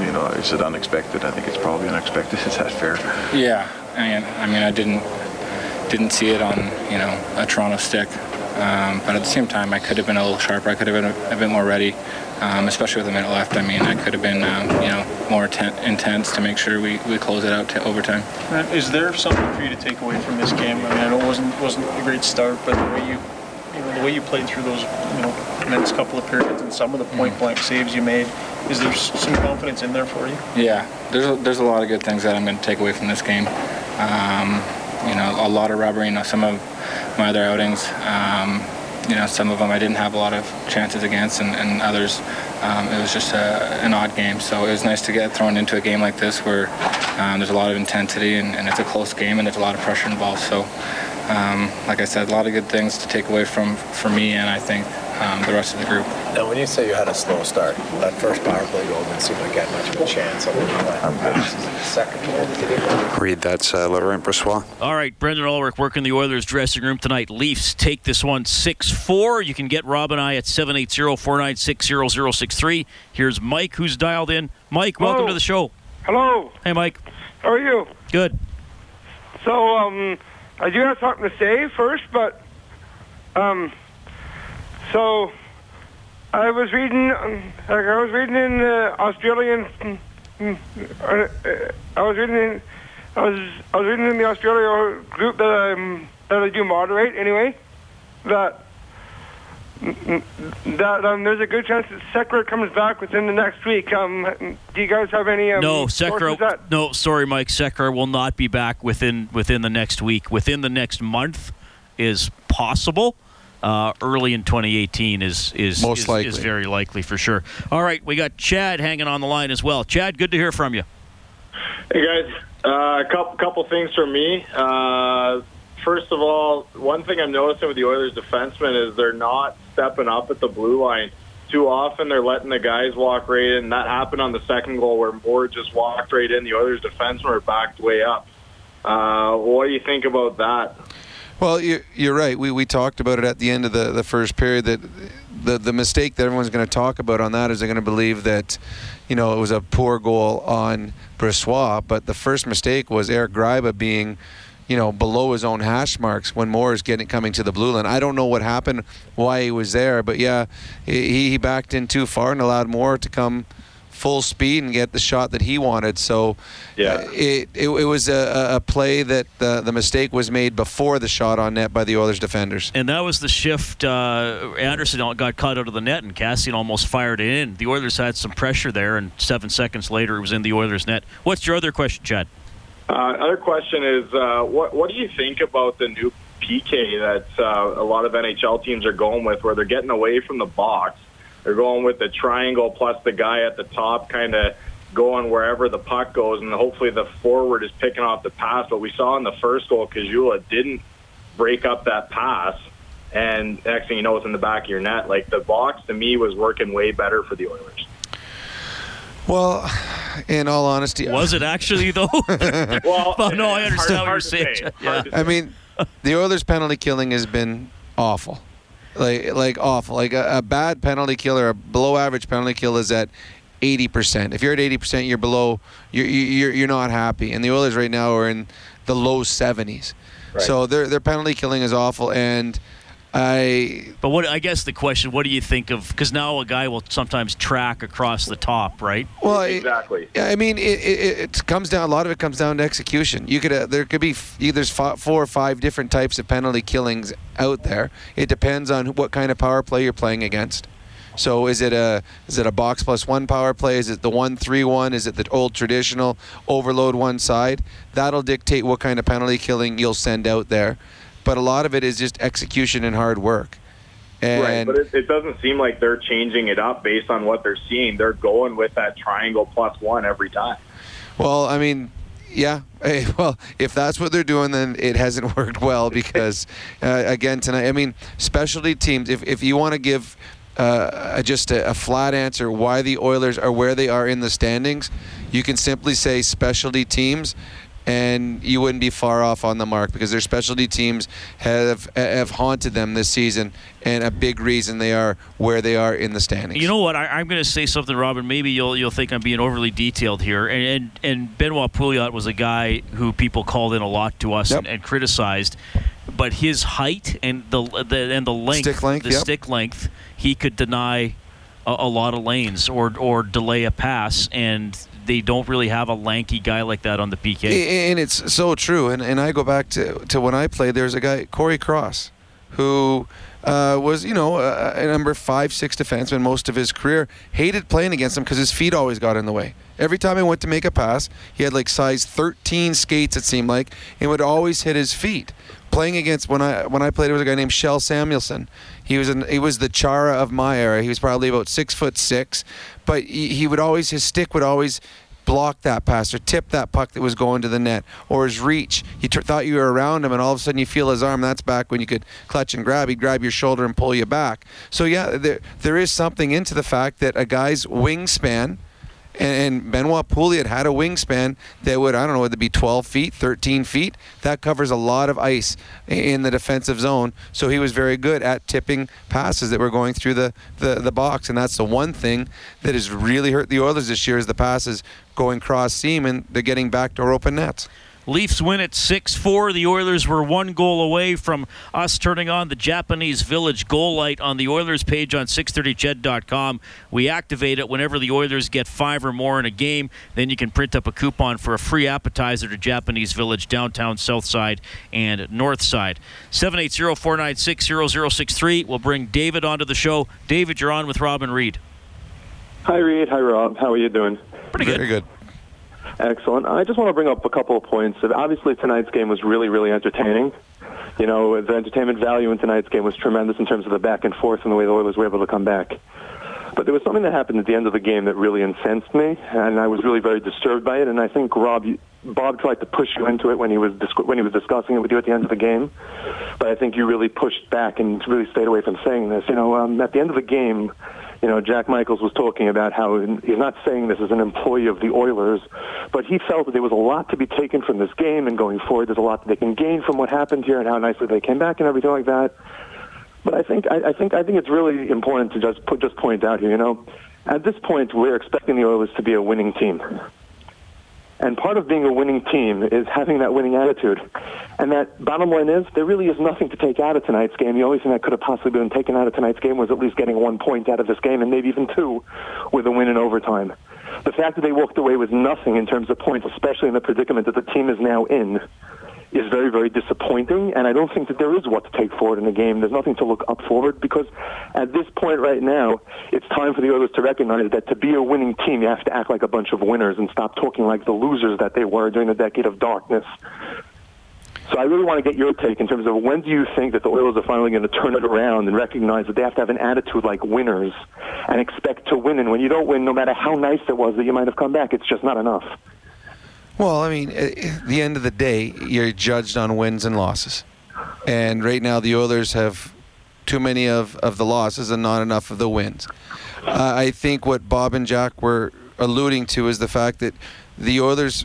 Speaker 13: you know, is it unexpected? I think it's probably unexpected. Is that fair?
Speaker 12: Yeah, I mean, I mean, I didn't didn't see it on you know a Toronto stick, um, but at the same time, I could have been a little sharper. I could have been a, a bit more ready, um, especially with a minute left. I mean, I could have been um, you know more ten- intense to make sure we, we close it out to overtime.
Speaker 7: Is there something for you to take away from this game? I mean, I know it wasn't wasn't a great start, but the way you, you know, the way you played through those, you know, next couple of periods and some of the point blank saves you made, is there some confidence in there for you?
Speaker 12: Yeah, there's a, there's a lot of good things that I'm going to take away from this game. Um, you know, a lot of rubber. You know, some of my other outings. You know, some of them I didn't have a lot of chances against, and, and others um, it was just a, an odd game. So it was nice to get thrown into a game like this where um, there's a lot of intensity and, and it's a close game and there's a lot of pressure involved. So, um, like I said, a lot of good things to take away from for me and I think um, the rest of the group.
Speaker 22: Now, when you say you had a slow start, that first power play goal didn't seem like had much of a chance. I'm good. Second goal,
Speaker 23: Reed that's uh, Laurent Brossoit.
Speaker 2: All right, Brendan Ulrich working the Oilers dressing room tonight. Leafs take this one 6-4. You can get Rob and I at 780-496-0063. Here's Mike who's dialed in. Mike, welcome
Speaker 24: Hello.
Speaker 2: to the show.
Speaker 24: Hello.
Speaker 2: Hey, Mike.
Speaker 24: How are you?
Speaker 2: Good.
Speaker 24: So, um, I do have something to say first, but, um, so I was reading, um, like I was reading in the Australian, mm, uh, uh, I was reading in, I was, I was reading in the Australia group that I'm, that I do moderate anyway, that, that um, there's a good chance that Sekera comes back within the next week. Um, do you guys have any? Um,
Speaker 2: no, Sekera.
Speaker 24: that-
Speaker 2: No, sorry, Mike. Sekera will not be back within within the next week. Within the next month is possible. Uh, early in 2018 is is
Speaker 10: Most
Speaker 2: is,
Speaker 10: likely.
Speaker 2: is very likely for sure. All right, we got Chad hanging on the line as well. Chad, good to hear from you.
Speaker 25: Hey guys, uh, a couple couple things from me. Uh, first of all, one thing I'm noticing with the Oilers defensemen is they're not stepping up at the blue line. Too often they're letting the guys walk right in. That happened on the second goal where Moore just walked right in. The Oilers defensemen were backed way up. Uh, what do you think about that?
Speaker 10: Well, you're, you're right. We, we talked about it at the end of the, the first period that the, the mistake that everyone's going to talk about on that is they're going to believe that, you know, it was a poor goal on Brossoit. But the first mistake was Eric Gryba being, you know, below his own hash marks when Moore is getting coming to the blue line. I don't know what happened, why he was there, but yeah, he, he backed in too far and allowed Moore to come full speed and get the shot that he wanted. So
Speaker 25: yeah.
Speaker 10: it, it, it was a, a play that the, the mistake was made before the shot on net by the Oilers defenders.
Speaker 2: And that was the shift. Uh, Anderson got caught out of the net, and Kassian almost fired it in. The Oilers had some pressure there, and seven seconds later, it was in the Oilers' net. What's your other question, Chad?
Speaker 25: Uh, other question is, uh, what what do you think about the new PK that uh, a lot of NHL teams are going with, where they're getting away from the box, they're going with the triangle plus the guy at the top, kind of going wherever the puck goes, and hopefully the forward is picking off the pass. But we saw in the first goal, Caggiula didn't break up that pass, and next thing you know, it's in the back of your net. Like the box to me was working way better for the Oilers.
Speaker 10: Well, in all honesty,
Speaker 2: was it actually though?
Speaker 25: well,
Speaker 2: no, I understand
Speaker 25: hard-
Speaker 2: what you're
Speaker 25: hard to
Speaker 2: saying.
Speaker 25: say.
Speaker 2: Yeah.
Speaker 10: I mean, the Oilers' penalty killing has been awful, like like awful. Like a, a bad penalty kill or a below average penalty kill is at eighty percent. If you're at eighty percent, you're below. You're you're you're not happy. And the Oilers right now are in the low seventies.
Speaker 2: Right.
Speaker 10: So their their penalty killing is awful. And I
Speaker 2: But what I guess the question: What do you think of? Because now a guy will sometimes track across the top, right?
Speaker 10: Well,
Speaker 25: exactly.
Speaker 10: Yeah, I mean, it, it, it comes down. A lot of it comes down to execution. You could uh, there could be f- there's fi- four or five different types of penalty killings out there. It depends on what kind of power play you're playing against. So is it a is it a box plus one power play? Is it the one three one? Is it the old traditional overload one side? That'll dictate what kind of penalty killing you'll send out there. But a lot of it is just execution and hard work. And
Speaker 25: right, but it, it doesn't seem like they're changing it up based on what they're seeing. They're going with that triangle plus one every time.
Speaker 10: Well, I mean, yeah. Hey, well, if that's what they're doing, then it hasn't worked well because, uh, again, tonight, I mean, specialty teams, if, if you want to give uh, just a, a flat answer why the Oilers are where they are in the standings, you can simply say specialty teams. And you wouldn't be far off on the mark because their specialty teams have have haunted them this season, and a big reason they are where they are in the standings.
Speaker 2: You know what? I, I'm going to say something, Robin. Maybe you'll you'll think I'm being overly detailed here. And and, and Benoit Pouliot was a guy who people called in a lot to us and, and criticized, but his height and the, the and the length,
Speaker 10: Stick length,
Speaker 2: the
Speaker 10: yep.
Speaker 2: stick length, he could deny a, a lot of lanes or or delay a pass, and they don't really have a lanky guy like that on the PK.
Speaker 10: And it's so true. And, and I go back to, to when I played, there's a guy, Cory Cross, who uh, was, you know, a, a number five, six defenseman most of his career. Hated playing against him because his feet always got in the way. Every time he went to make a pass, he had like size 13 skates, it seemed like, and would always hit his feet. Playing against when I when I played, it was a guy named Kjell Samuelsson. He was an, he was the Chara of my era. He was probably about six foot six, but he, he would always his stick would always block that pass or tip that puck that was going to the net or his reach. You t- thought you were around him, and all of a sudden you feel his arm. That's back when you could clutch and grab. He'd grab your shoulder and pull you back. So yeah, there there is something into the fact that a guy's wingspan. And, and Benoit Pouliot had a wingspan that would, I don't know, would it be 12 feet, 13 feet? That covers a lot of ice in the defensive zone. So he was very good at tipping passes that were going through the, the, the box. And that's the one thing that has really hurt the Oilers this year is the passes going cross seam and they're getting backdoor open nets.
Speaker 2: Leafs win at 6 4. The Oilers were one goal away from us turning on the Japanese Village goal light on the Oilers page on 630ched.com. We activate it whenever the Oilers get five or more in a game. Then you can print up a coupon for a free appetizer to Japanese Village, downtown, south side, and north side. 780 496 0063. We'll bring David onto the show. David, you're on with Robin Reed.
Speaker 26: Hi, Reed. Hi, Rob. How are you doing?
Speaker 2: Pretty good.
Speaker 10: Very good.
Speaker 26: Excellent. I just want to bring up a couple of points. Obviously, tonight's game was really, really entertaining. You know, the entertainment value in tonight's game was tremendous in terms of the back and forth and the way the Oilers were able to come back. But there was something that happened at the end of the game that really incensed me, and I was really very disturbed by it. And I think Rob, Bob tried to push you into it when he was when he was discussing it with you at the end of the game. But I think you really pushed back and really stayed away from saying this. You know, um, at the end of the game, you know, Jack Michaels was talking about how he's not saying this as an employee of the Oilers, but he felt that there was a lot to be taken from this game and going forward. There's a lot that they can gain from what happened here and how nicely they came back and everything like that. But I think I, I think I think it's really important to just put just point out here. You know, at this point, we're expecting the Oilers to be a winning team. And part of being a winning team is having that winning attitude. And that bottom line is, there really is nothing to take out of tonight's game. The only thing that could have possibly been taken out of tonight's game was at least getting one point out of this game, and maybe even two, with a win in overtime. The fact that they walked away with nothing in terms of points, especially in the predicament that the team is now in, is very, very disappointing. And I don't think that there is what to take forward in the game. There's nothing to look up forward because at this point right now, it's time for the Oilers to recognize that to be a winning team, you have to act like a bunch of winners and stop talking like the losers that they were during the decade of darkness. So I really want to get your take in terms of when do you think that the Oilers are finally going to turn it around and recognize that they have to have an attitude like winners and expect to win. And when you don't win, no matter how nice it was that you might have come back, it's just not enough.
Speaker 10: Well, I mean, at the end of the day, you're judged on wins and losses. And right now, the Oilers have too many of, of the losses and not enough of the wins. Uh, I think what Bob and Jack were alluding to is the fact that the Oilers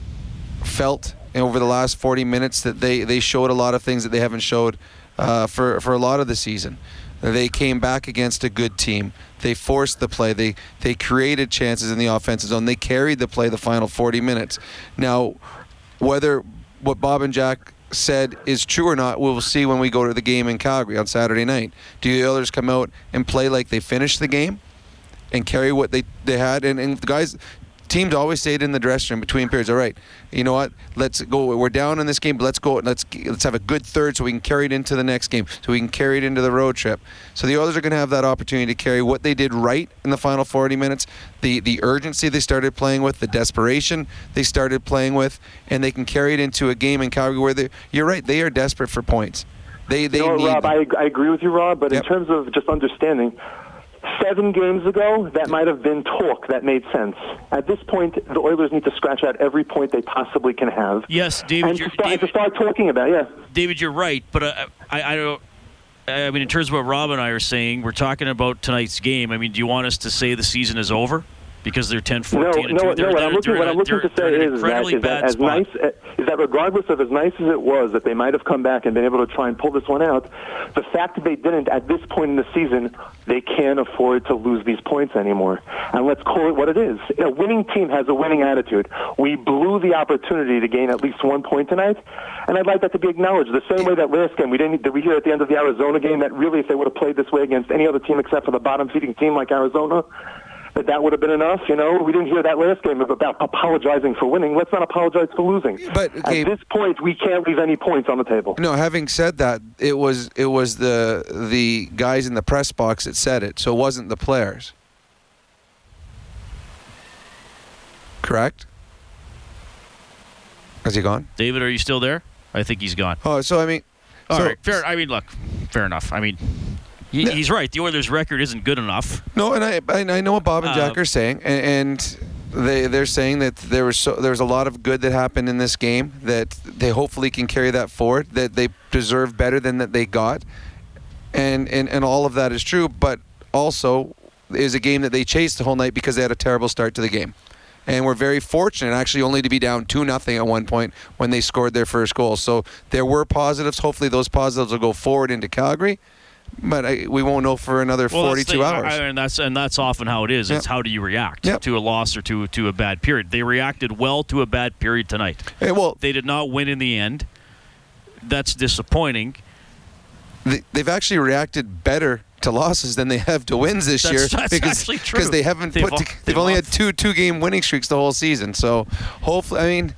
Speaker 10: felt over the last 40 minutes that they, they showed a lot of things that they haven't showed uh, for, for a lot of the season. They came back against a good team. They forced the play. They they created chances in the offensive zone. They carried the play the final 40 minutes. Now, whether what Bob and Jack said is true or not, we'll see when we go to the game in Calgary on Saturday night. Do the Oilers come out and play like they finished the game and carry what they, they had? And, and the guys, teams always say it in the dressing room between periods. All right, you know what? Let's go. We're down in this game, but let's go. Let's let's have a good third so we can carry it into the next game, so we can carry it into the road trip. So the Oilers are going to have that opportunity to carry what they did right in the final 40 minutes, the the urgency they started playing with, the desperation they started playing with, and they can carry it into a game in Calgary where they. You're right. They are desperate for points. They they
Speaker 26: you know. Rob, I, I agree with you, Rob, but in terms of just understanding, seven games ago, that might have been talk that made sense. At this point, the Oilers need to scratch out every point they possibly can have.
Speaker 2: Yes, David.
Speaker 26: And
Speaker 2: you're,
Speaker 26: to start, to start talking about, yeah.
Speaker 2: David, you're right, but uh, I, I don't. I mean, in terms of what Rob and I are saying, we're talking about tonight's game. I mean, do you want us to say the season is over because they're 10 14
Speaker 26: No, no, no. What I'm looking, what I'm looking to say
Speaker 2: they're in an
Speaker 26: is that, is that as
Speaker 2: spot.
Speaker 26: nice eh, is that regardless of as nice as it was that they might have come back and been able to try and pull this one out, the fact that they didn't at this point in the season, they can't afford to lose these points anymore. And let's call it what it is. A winning team has a winning attitude. We blew the opportunity to gain at least one point tonight, and I'd like that to be acknowledged. The same way that last game we didn't. Did we hear at the end of the Arizona game that really, if they would have played this way against any other team except for the bottom feeding team like Arizona, that that would have been enough. You know, we didn't hear that last game about apologizing for winning. Let's not apologize for losing.
Speaker 10: But
Speaker 26: at this point, we can't leave any points on the table.
Speaker 10: No, having said that, it was it was the the guys in the press box that said it, so it wasn't the players. Correct? Has he gone?
Speaker 2: David, are you still there? I think he's gone.
Speaker 10: Oh, so I mean,
Speaker 2: All
Speaker 10: so-
Speaker 2: right, fair. I mean, look, fair enough. I mean, he, he's right. The Oilers' record isn't good enough.
Speaker 10: No, and I I know what Bob and Jack
Speaker 2: Uh,
Speaker 10: are saying, and, and they they're saying that there was so there was a lot of good that happened in this game that they hopefully can carry that forward. That they deserve better than that they got, and and and all of that is true. But also is a game that they chased the whole night because they had a terrible start to the game. And we're very fortunate actually only to be down 2 nothing at one point when they scored their first goal. So there were positives. Hopefully those positives will go forward into Calgary. But I, we won't know for another
Speaker 2: Well, that's
Speaker 10: 42
Speaker 2: the-
Speaker 10: hours.
Speaker 2: I- and that's and that's often how it is. It's how do you react to a loss or to to a bad period. They reacted well to a bad period tonight.
Speaker 10: Hey, well,
Speaker 2: they did not win in the end. That's disappointing.
Speaker 10: They, they've actually reacted better to losses than they have to wins this
Speaker 2: That's-
Speaker 10: year
Speaker 2: that's
Speaker 10: because
Speaker 2: actually true.
Speaker 10: because they haven't
Speaker 2: They've
Speaker 10: put
Speaker 2: al-
Speaker 10: to,
Speaker 2: they've
Speaker 10: they've only
Speaker 2: al-
Speaker 10: had two two game winning streaks the whole season. So hopefully, I mean,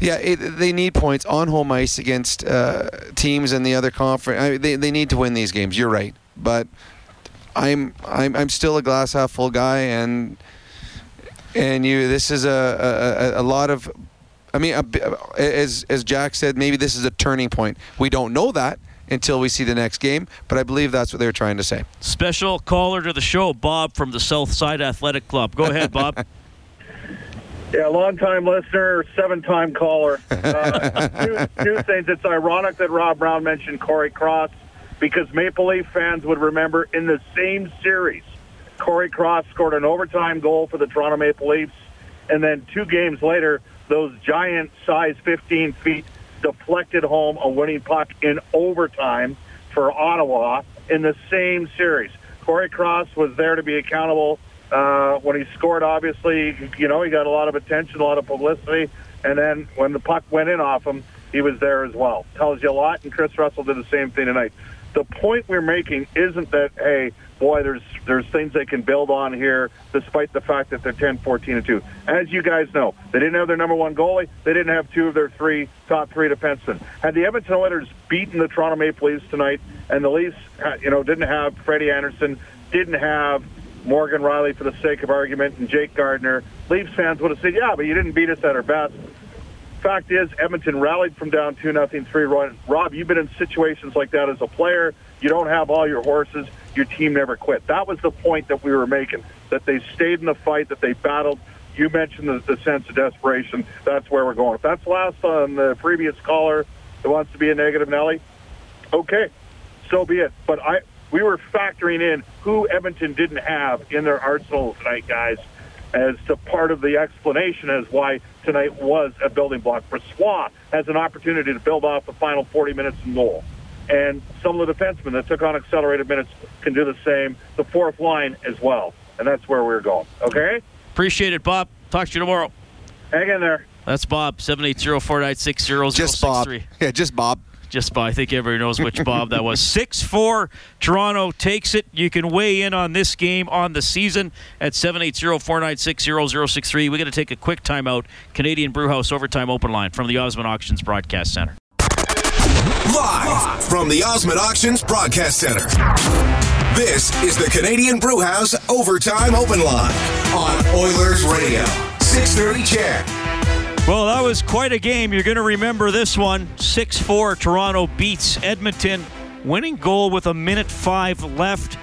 Speaker 10: yeah, it, they need points on home ice against uh, teams in the other conference. I mean, they they need to win these games. You're right, but I'm I'm I'm still a glass half full guy, and and you this is a a, a, lot of. I mean, a, as as Jack said, maybe this is a turning point. We don't know that, until we see the next game. But I believe that's what they were trying to say.
Speaker 2: Special caller to the show, Bob from the South Side Athletic Club. Go ahead, Bob.
Speaker 27: Yeah, long-time listener, seven-time caller. Uh, two, two things. It's ironic that Rob Brown mentioned Cory Cross because Maple Leaf fans would remember in the same series, Cory Cross scored an overtime goal for the Toronto Maple Leafs, and then two games later, those giant size 15 feet deflected home a winning puck in overtime for Ottawa in the same series. Cory Cross was there to be accountable uh, when he scored, obviously, you know, he got a lot of attention, a lot of publicity. And then when the puck went in off him, he was there as well. Tells you a lot, and Kris Russell did the same thing tonight. The point we're making isn't that, hey, boy, there's there's things they can build on here, despite the fact that they're 10, 14, and 2. As you guys know, they didn't have their number one goalie. They didn't have two of their three top three defensemen. Had the Edmonton Oilers beaten the Toronto Maple Leafs tonight, and the Leafs, uh, you know, didn't have Freddie Andersen, didn't have Morgan Rielly for the sake of argument, and Jake Gardiner, Leafs fans would have said, yeah, but you didn't beat us at our best. Fact is, Edmonton rallied from down 2 nothing 3 run. Rob, you've been in situations like that as a player. You don't have all your horses. Your team never quit. That was the point that we were making, that they stayed in the fight, that they battled. You mentioned the, the sense of desperation. That's where we're going. If that's last on the previous caller that wants to be a negative Nelly, okay, so be it. But I, we were factoring in who Edmonton didn't have in their arsenal tonight, guys, as to part of the explanation as why tonight was a building block. Brossoit has an opportunity to build off the final 40 minutes in goal. And some of the defensemen that took on accelerated minutes can do the same. The fourth line as well. And that's where we're going. Okay?
Speaker 2: Appreciate it, Bob. Talk to you tomorrow.
Speaker 27: Hang in there.
Speaker 2: That's Bob, 780 496
Speaker 10: Just Bob. Yeah, just Bob.
Speaker 2: Just by, I think everybody knows which Bob that was. 6 4. Toronto takes it. You can weigh in on this game on the season at 780 496 0063. we got to take a quick timeout. Canadian Brewhouse Overtime Open Line from the Osmond Auctions Broadcast Center.
Speaker 1: Live from the Osmond Auctions Broadcast Center. This is the Canadian Brewhouse Overtime Open Line on Oilers Radio. 630 CHED.
Speaker 2: Well, that was quite a game. You're going to remember this one. 6 4, Toronto beats Edmonton. Winning goal with a minute five left.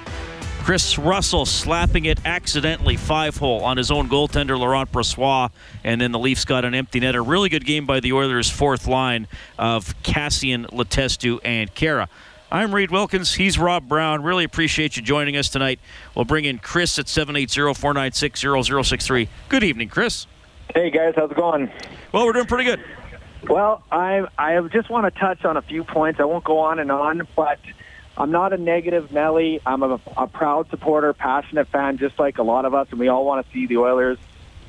Speaker 2: Kris Russell slapping it accidentally five hole on his own goaltender Laurent Brossoit, and then the Leafs got an empty net. A really good game by the Oilers' fourth line of Kassian, Letestu, and Khaira. I'm Reed Wilkins. He's Rob Brown. Really appreciate you joining us tonight. We'll bring in Chris at 780-496-0063. Good evening, Chris.
Speaker 28: Hey guys, how's it going?
Speaker 2: Well, we're doing pretty good.
Speaker 28: Well, I I just want to touch on a few points. I won't go on and on, but I'm not a negative Nelly. I'm a, a proud supporter, passionate fan, just like a lot of us, and we all want to see the Oilers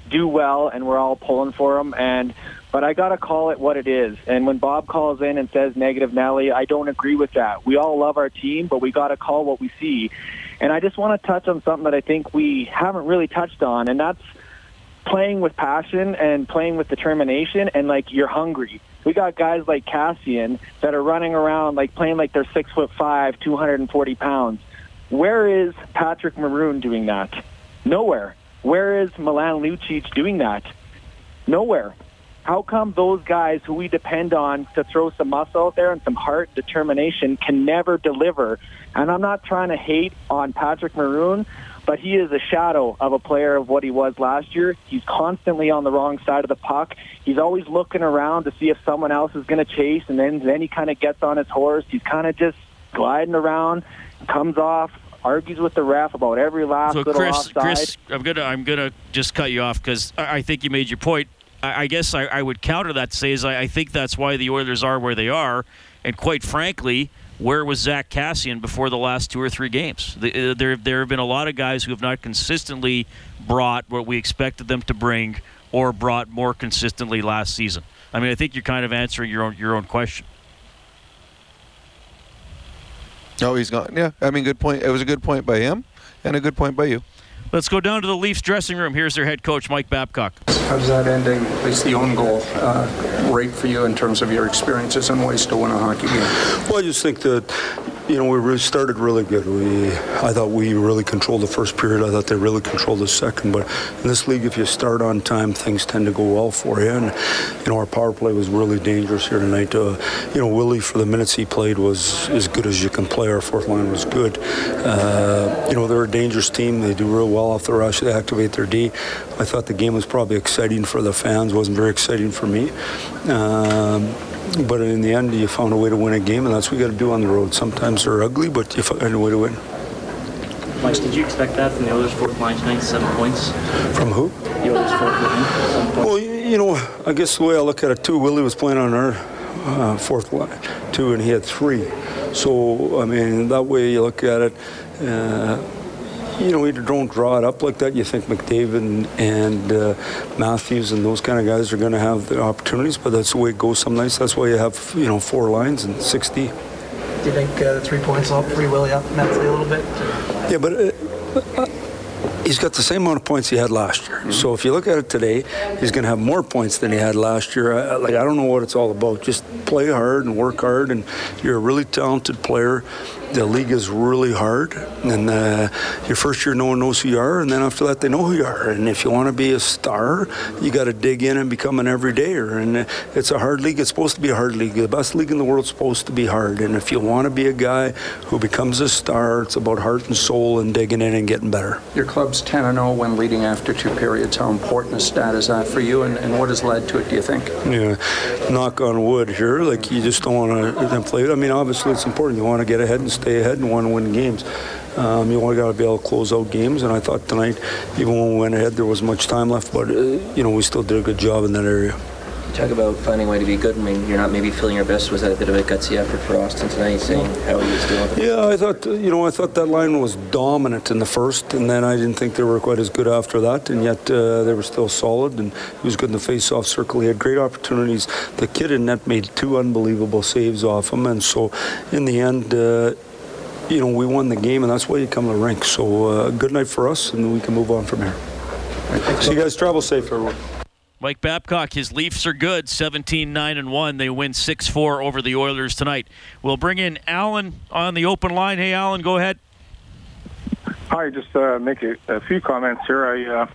Speaker 28: do well, and we're all pulling for them. And but I got to call it what it is. And when Bob calls in and says negative Nelly, I don't agree with that. We all love our team, but we got to call what we see. And I just want to touch on something that I think we haven't really touched on, and that's playing with passion and playing with determination and like you're hungry. We got guys like Kassian that are running around like playing like they're six foot five, 240 pounds. Where is Patrick Maroon doing that? Nowhere. Where is Milan Lucic doing that? Nowhere. How come those guys who we depend on to throw some muscle out there and some heart, determination can never deliver? And I'm not trying to hate on Patrick Maroon, but he is a shadow of a player of what he was last year. He's constantly on the wrong side of the puck. He's always looking around to see if someone else is going to chase, and then then he kind of gets on his horse. He's kind of just gliding around, comes off, argues with the ref about every last
Speaker 2: So,
Speaker 28: little
Speaker 2: Chris,
Speaker 28: offside.
Speaker 2: Chris, I'm gonna I'm gonna just cut you off because I, I think you made your point. I, I guess I, I would counter that to say is I, I think that's why the Oilers are where they are, and quite frankly, where was Zack Kassian before the last two or three games? The, uh, there there have been a lot of guys who have not consistently brought what we expected them to bring, or brought more consistently last season. I mean, I think you're kind of answering your own your own question.
Speaker 10: Oh, he's gone. Yeah, I mean, good point. It was a good point by him, and a good point by you.
Speaker 2: Let's go down to the Leafs dressing room. Here's their head coach, Mike Babcock.
Speaker 18: How does that ending, at least the own goal, uh, rate for you in terms of your experiences and ways to win a hockey game?
Speaker 23: Well, I just think that
Speaker 29: you know, we really started really good. We, I thought we really controlled the first period. I thought they really controlled the second. But in this league, if you start on time, things tend to go well for you. And you know, our power play was really dangerous here tonight. Uh, you know, Willie for the minutes he played was as good as you can play. Our fourth line was good. Uh, you know, they're a dangerous team. They do real well off the rush. They activate their D. I thought the game was probably exciting for the fans. wasn't very exciting for me. Um, but in the end, you found a way to win a game, and that's what we got to do on the road. Sometimes they're ugly, but you find a way to win.
Speaker 19: Mike, did you expect that from the Oilers' fourth line tonight? Seven points.
Speaker 29: From who?
Speaker 19: The Oilers' fourth line.
Speaker 29: Well, you know, I guess the way I look at it too, Willie was playing on our uh, fourth line too, and he had three. So I mean, that way you look at it. Uh, you know, either don't draw it up like that. You think McDavid and, and uh, Matthews and those kind of guys are going to have the opportunities, but that's the way it goes some nights. That's why you have, you know, four lines and 60.
Speaker 30: Do you think uh, the three points will help free Willie up mentally a little bit?
Speaker 29: Yeah, but uh, he's got the same amount of points he had last year. Mm-hmm. So if you look at it today, he's going to have more points than he had last year. I, like I don't know what it's all about. Just play hard and work hard, and you're a really talented player the league is really hard, and uh, your first year no one knows who you are, and then after that they know who you are. And if you want to be a star, you got to dig in and become an everydayer. And uh, it's a hard league. It's supposed to be a hard league. The best league in the world is supposed to be hard. And if you want to be a guy who becomes a star, it's about heart and soul and digging in and getting better.
Speaker 18: Your club's 10 and 0 when leading after two periods. How important a stat is that for you, and, and what has led to it? Do you think?
Speaker 29: Yeah, knock on wood here. Like you just don't want to play. I mean, obviously it's important. You want to get ahead and stay ahead and want to win games. Um, you only got to be able to close out games, and I thought tonight, even when we went ahead, there was much time left, but uh, you know we still did a good job in that area.
Speaker 19: You talk about finding a way to be good. I mean, you're not maybe feeling your best. Was that a bit of a gutsy effort for Austin tonight, saying how he was doing?
Speaker 29: Yeah, I thought you know I thought that line was dominant in the first, and then I didn't think they were quite as good after that, and yet uh, they were still solid. And he was good in the face-off circle. He had great opportunities. The kid in net made two unbelievable saves off him, and so in the end. Uh, you know, we won the game, and that's why you come to the rink. So, uh, good night for us, and we can move on from here. Right, See you guys. Travel safe, everyone.
Speaker 2: Mike Babcock, his Leafs are good, 17 9 and 1. They win 6 4 over the Oilers tonight. We'll bring in Alan on the open line. Hey, Alan, go ahead.
Speaker 23: Hi, just uh, make a, a, few comments here. I, uh,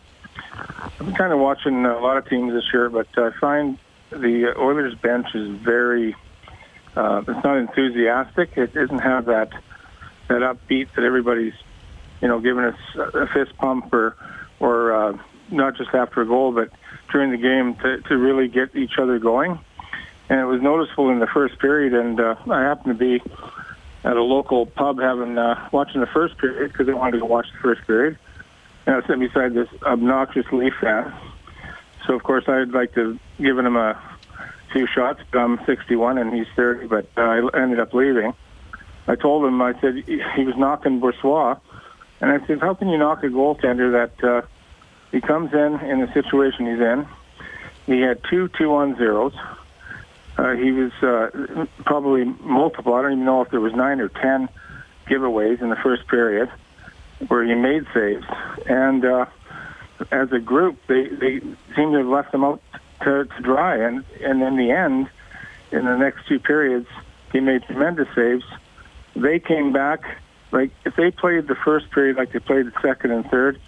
Speaker 23: I've been kind of watching a lot of teams this year, but I find the Oilers bench is very, uh, it's not enthusiastic. It doesn't have that that upbeat that everybody's, you know, giving us a fist pump or, or uh, not just after a goal, but during the game to, to really get each other going. And it was noticeable in the first period. And uh, I happened to be at a local pub having uh, watching the first period because I wanted to watch the first period. And I was sitting beside this obnoxious Leaf fan. So of course I'd like to give him a few shots. I'm 61 and he's 30, but uh, I ended up leaving. I told him, I said, he was knocking Brossoit. And I said, how can you knock a goaltender that uh, he comes in in the situation he's in? He had two two-on-zeros. Uh, he was uh, probably multiple. I don't even know if there was nine or ten giveaways in the first period where he made saves. And uh, as a group, they, they seem to have left him out to, to dry. And, and in the end, in the next two periods, he made tremendous saves they came back. Like if they played the first period like they played the second and third,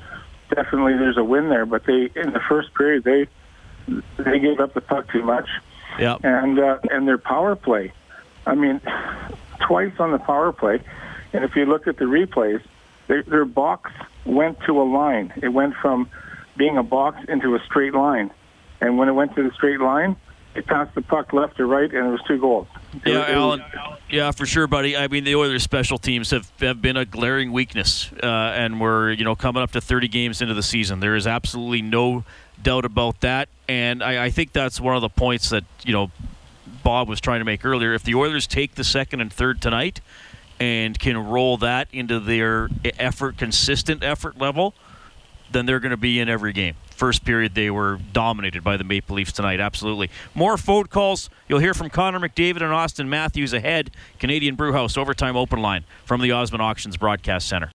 Speaker 23: definitely there's a win there. But they in the first period they they gave up the puck too much.
Speaker 2: Yeah.
Speaker 23: And uh, and their power play, I mean, twice on the power play, and if you look at the replays, they, their box went to a line. It went from being a box into a straight line, and when it went to the straight line, it passed the puck left to right, and it was two goals.
Speaker 2: Yeah, Alan. Yeah, for sure, buddy. I mean, the Oilers' special teams have, have been a glaring weakness, uh, and we're you know coming up to 30 games into the season. There is absolutely no doubt about that, and I, I think that's one of the points that you know Bob was trying to make earlier. If the Oilers take the second and third tonight and can roll that into their effort, consistent effort level, then they're going to be in every game first period they were dominated by the Maple Leafs tonight. Absolutely. More phone calls. You'll hear from Connor McDavid and Austin Matthews ahead. Canadian Brewhouse Overtime Open Line from the Osmond Auctions Broadcast Center.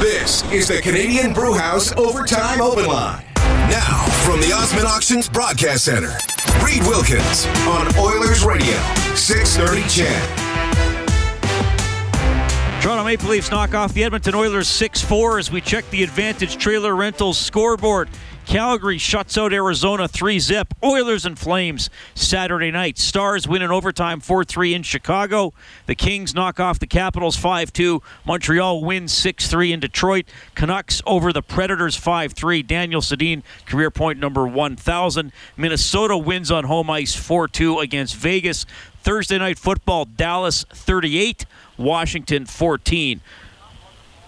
Speaker 1: This is the Canadian Brewhouse Overtime Open Line. Now, from the Osmond Auctions Broadcast Center, Reed Wilkins on Oilers Radio, 630 CHED.
Speaker 2: Toronto Maple Leafs knock off the Edmonton Oilers 6 4 as we check the Advantage Trailer Rentals scoreboard. Calgary shuts out Arizona 3 zip. Oilers and Flames Saturday night. Stars win in overtime 4 3 in Chicago. The Kings knock off the Capitals 5 2. Montreal wins 6 3 in Detroit. Canucks over the Predators 5 3. Daniel Sedin, career point number 1,000. Minnesota wins on home ice 4 2 against Vegas. Thursday night football Dallas 38. Washington 14.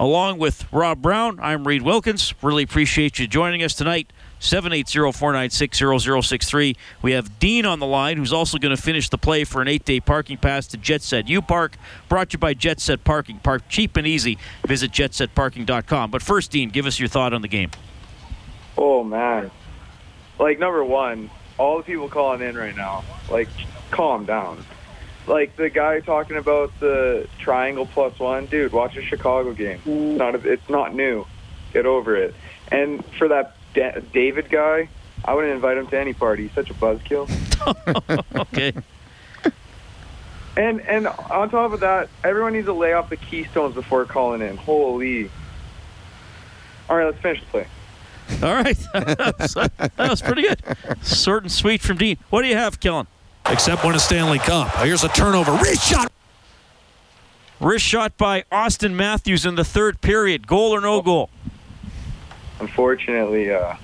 Speaker 2: Along with Rob Brown, I'm Reed Wilkins. Really appreciate you joining us tonight. 780-496-0063. We have Dean on the line, who's also going to finish the play for an eight-day parking pass to Jet Set U Park. Brought to you by Jet Set Parking. Park cheap and easy. Visit jetsetparking.com. But first, Dean, give us your thought on the game.
Speaker 31: Oh man, like number one, all the people calling in right now, like calm down. Like the guy talking about the triangle plus one, dude. Watch a Chicago game. It's not. A, it's not new. Get over it. And for that Da- David guy, I wouldn't invite him to any party. He's such a buzzkill.
Speaker 2: okay.
Speaker 31: And and on top of that, everyone needs to lay off the keystones before calling in. Holy. All right, let's finish the play.
Speaker 2: All right. that was pretty good. And sweet from Dean. What do you have, Kellen?
Speaker 32: Except when a Stanley Cup. Here's a turnover. Wrist shot.
Speaker 2: Wrist shot by Austin Matthews in the third period. Goal or no goal?
Speaker 31: Unfortunately, uh,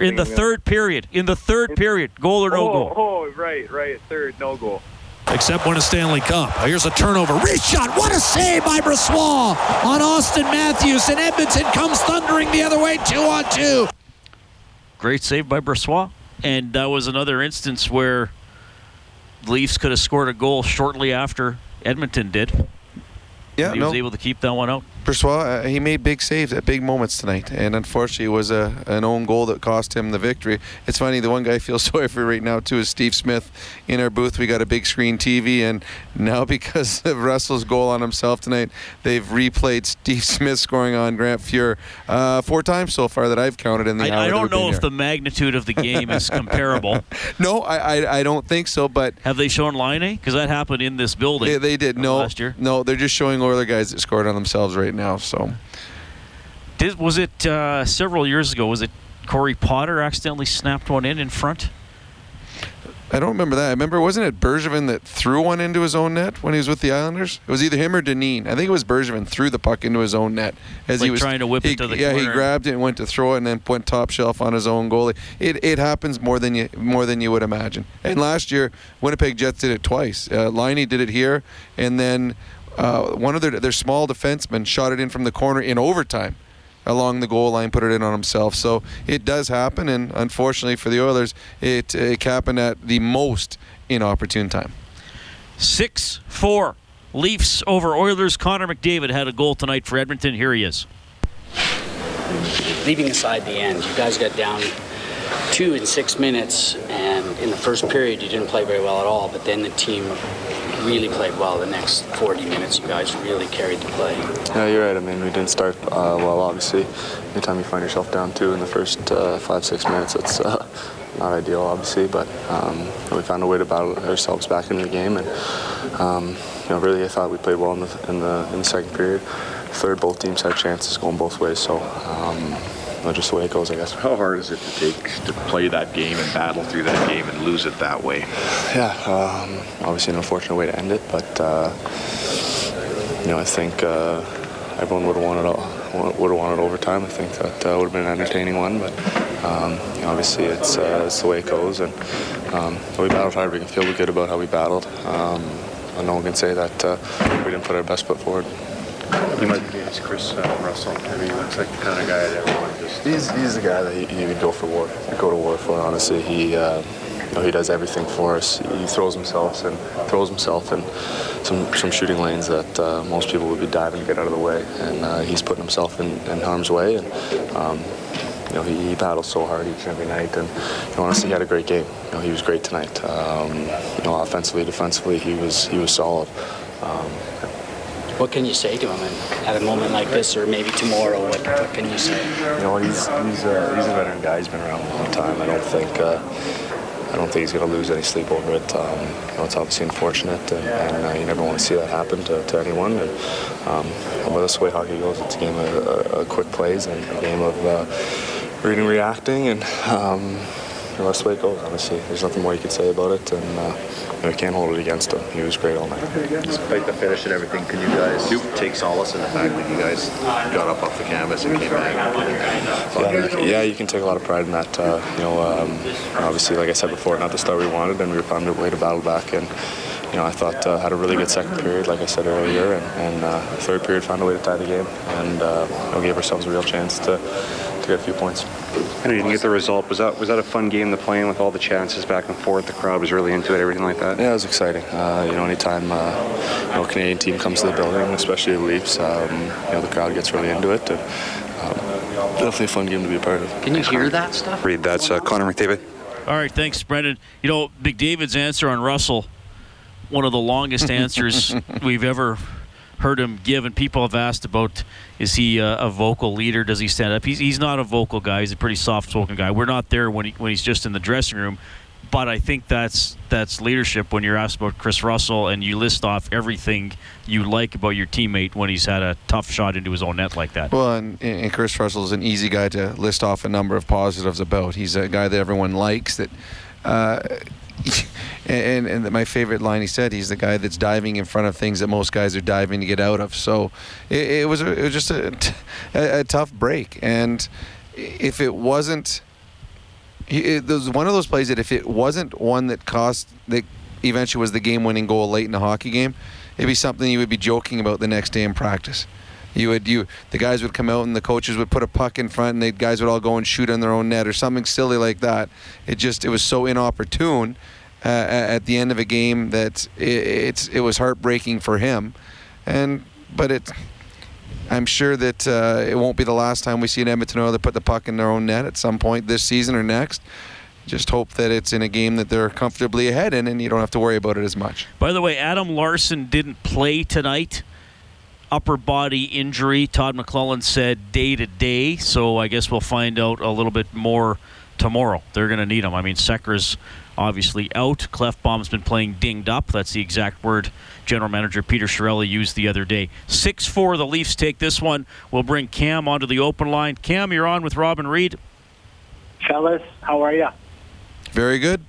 Speaker 2: In the third period. In the third period. Goal or no
Speaker 31: oh,
Speaker 2: goal?
Speaker 31: Oh, right, right. Third, no goal.
Speaker 32: Except when a Stanley Cup. Here's a turnover. Wrist shot. What a save by Brossoit on Austin Matthews. And Edmonton comes thundering the other way, two on two.
Speaker 2: Great save by Brossoit. And that was another instance where Leafs could have scored a goal shortly after Edmonton did.
Speaker 10: Yeah,
Speaker 2: he
Speaker 10: no.
Speaker 2: was able to keep that one out.
Speaker 10: Brossoit, uh, he made big saves at big moments tonight, and unfortunately, it was a an own goal that cost him the victory. It's funny, the one guy I feel sorry for right now too is Steve Smith. In our booth, we got a big screen TV, and now because of Russell's goal on himself tonight, they've replayed Steve Smith scoring on Grant Fuhr uh, four times so far that I've counted in the hour
Speaker 2: I, I don't know if
Speaker 10: here.
Speaker 2: the magnitude of the game is comparable.
Speaker 10: No, I, I I don't think so, but
Speaker 2: Have they shown Line Because that happened in this building.
Speaker 10: they, they did. No,
Speaker 2: last year.
Speaker 10: no, they're just showing Oiler guys that scored on themselves right now. So.
Speaker 2: Did, was it uh, several years ago? Was it Corey Potter accidentally snapped one in in front?
Speaker 10: I don't remember that. I remember, wasn't it Bergevin that threw one into his own net when he was with the Islanders? It was either him or Deneen. I think it was Bergevin threw the puck into his own net as
Speaker 2: Like
Speaker 10: he was
Speaker 2: trying to whip
Speaker 10: he,
Speaker 2: it to the
Speaker 10: Yeah, he grabbed it and went to throw it, and then went top shelf on his own goalie. It it happens more than you more than you would imagine. And last year, Winnipeg Jets did it twice. Uh, Laine did it here, and then uh, one of their their small defensemen shot it in from the corner in overtime along the goal line, put it in on himself. So it does happen, and unfortunately for the Oilers, it, it happened at the most inopportune time.
Speaker 2: 6 4. Leafs over Oilers. Connor McDavid had a goal tonight for Edmonton. Here he is.
Speaker 33: leaving aside the end, you guys got down two in six minutes, and in the first period, you didn't play very well at all. But then the team really played well. The next 40 minutes, you guys really carried the play.
Speaker 34: Yeah, you're right. I mean, we didn't start uh, well, obviously. Anytime you find yourself down two in the first uh, five, six minutes, it's uh, not ideal, obviously. But um, we found a way to battle ourselves back into the game, and um, you know, really, I thought we played well in the in the, in the second period. Third, both teams had chances going both ways, so um, you know, just the way it goes, I guess.
Speaker 13: How hard is it to take to play that game and battle through that game and lose it that way?
Speaker 34: Yeah, um, obviously an unfortunate way to end it, but uh, you know I think uh, everyone would have wanted would have wanted overtime. I think that uh, would have been an entertaining one, but um, you know, obviously it's uh, it's the way it goes, and um, we battled hard. We can feel good about how we battled. Um, and no one can say that uh, we didn't put our best foot forward.
Speaker 13: You might be it's Kris uh, Russell. I mean, he looks like the kind of guy that everyone just.
Speaker 34: He's, he's the guy that you, would go for war, go to war for. Honestly, he uh, you know, he does everything for us. He throws himself and throws himself in some some shooting lanes that uh, most people would be diving to get out of the way, and uh, he's putting himself in, in harm's way. And um, you know, he, he battles so hard each and every night, and you know, honestly, he had a great game. You know, he was great tonight. Um, you know, offensively, defensively, he was he was solid. Um,
Speaker 33: what can you say to him at a moment like this, or maybe tomorrow? What, what can you say?
Speaker 34: You know, he's he's a, he's a veteran guy. He's been around a long time. I don't think uh, I don't think he's going to lose any sleep over it. Um, you know, it's obviously unfortunate, and, and uh, you never want to see that happen to, to anyone. And, um, but that's the way hockey goes. It's a game of, uh, quick plays and a game of uh, reading, reacting, and um, know, that's the way it goes. Honestly, there's nothing more you can say about it, and uh, you know, can't hold it against him. He was great all night.
Speaker 13: Despite the finish and everything, can you guys take solace in the fact that you guys got up off the canvas and came back?
Speaker 34: Yeah, yeah, you can take a lot of pride in that. Uh, you know, um, obviously, like I said before, not the start we wanted, and we found a way to battle back. And you know, I thought uh, had a really good second period, like I said earlier, and, and uh, third period found a way to tie the game, and uh, you know, gave ourselves a real chance to to get a few points.
Speaker 35: And you didn't get the result. Was that was that a fun game to play in with all the chances back and forth? The crowd was really into it, everything like that.
Speaker 34: Yeah, it was exciting. Uh, you know, anytime uh, you know a Canadian team comes to the building, especially the Leafs, um, you know the crowd gets really into it. And, um, definitely a fun game to be a part of.
Speaker 33: Can you hear that stuff?
Speaker 35: Read that's uh, Connor McDavid.
Speaker 2: All right, thanks, Brendan. You know, McDavid's answer on Russell, one of the longest answers we've ever heard him give, and people have asked about is he a, a vocal leader? Does he stand up? He's, he's not a vocal guy. He's a pretty soft-spoken guy. We're not there when he, when he's just in the dressing room, but I think that's that's leadership when you're asked about Kris Russell and you list off everything you like about your teammate when he's had a tough shot into his own net like that.
Speaker 10: Well, and, and Kris Russell is an easy guy to list off a number of positives about. He's a guy that everyone likes. That, uh, and and my favorite line he said, he's the guy that's diving in front of things that most guys are diving to get out of. So it, it was a, it was just a, a, a tough break, and if it wasn't. It was one of those plays that if it wasn't one that cost that eventually was the game-winning goal late in the hockey game, it'd be something you would be joking about the next day in practice. You would you the guys would come out and the coaches would put a puck in front and the guys would all go and shoot on their own net or something silly like that. It just it was so inopportune uh, at the end of a game that it, it's it was heartbreaking for him, and but it. I'm sure that uh, it won't be the last time we see an Edmonton Oilers put the puck in their own net at some point this season or next. Just hope that it's in a game that they're comfortably ahead in, and you don't have to worry about it as much.
Speaker 2: By the way, Adam Larsson didn't play tonight. Upper body injury. Todd McLellan said day to day, so I guess we'll find out a little bit more tomorrow. They're going to need him. I mean, Sekera's obviously out. Klefbom's been playing dinged up. That's the exact word general manager Peter Chiarelli used the other day. 6 4, the Leafs take this one. We'll bring Cam onto the open line. Cam, you're on with Robin Reed.
Speaker 36: Fellas, how are you?
Speaker 10: Very good.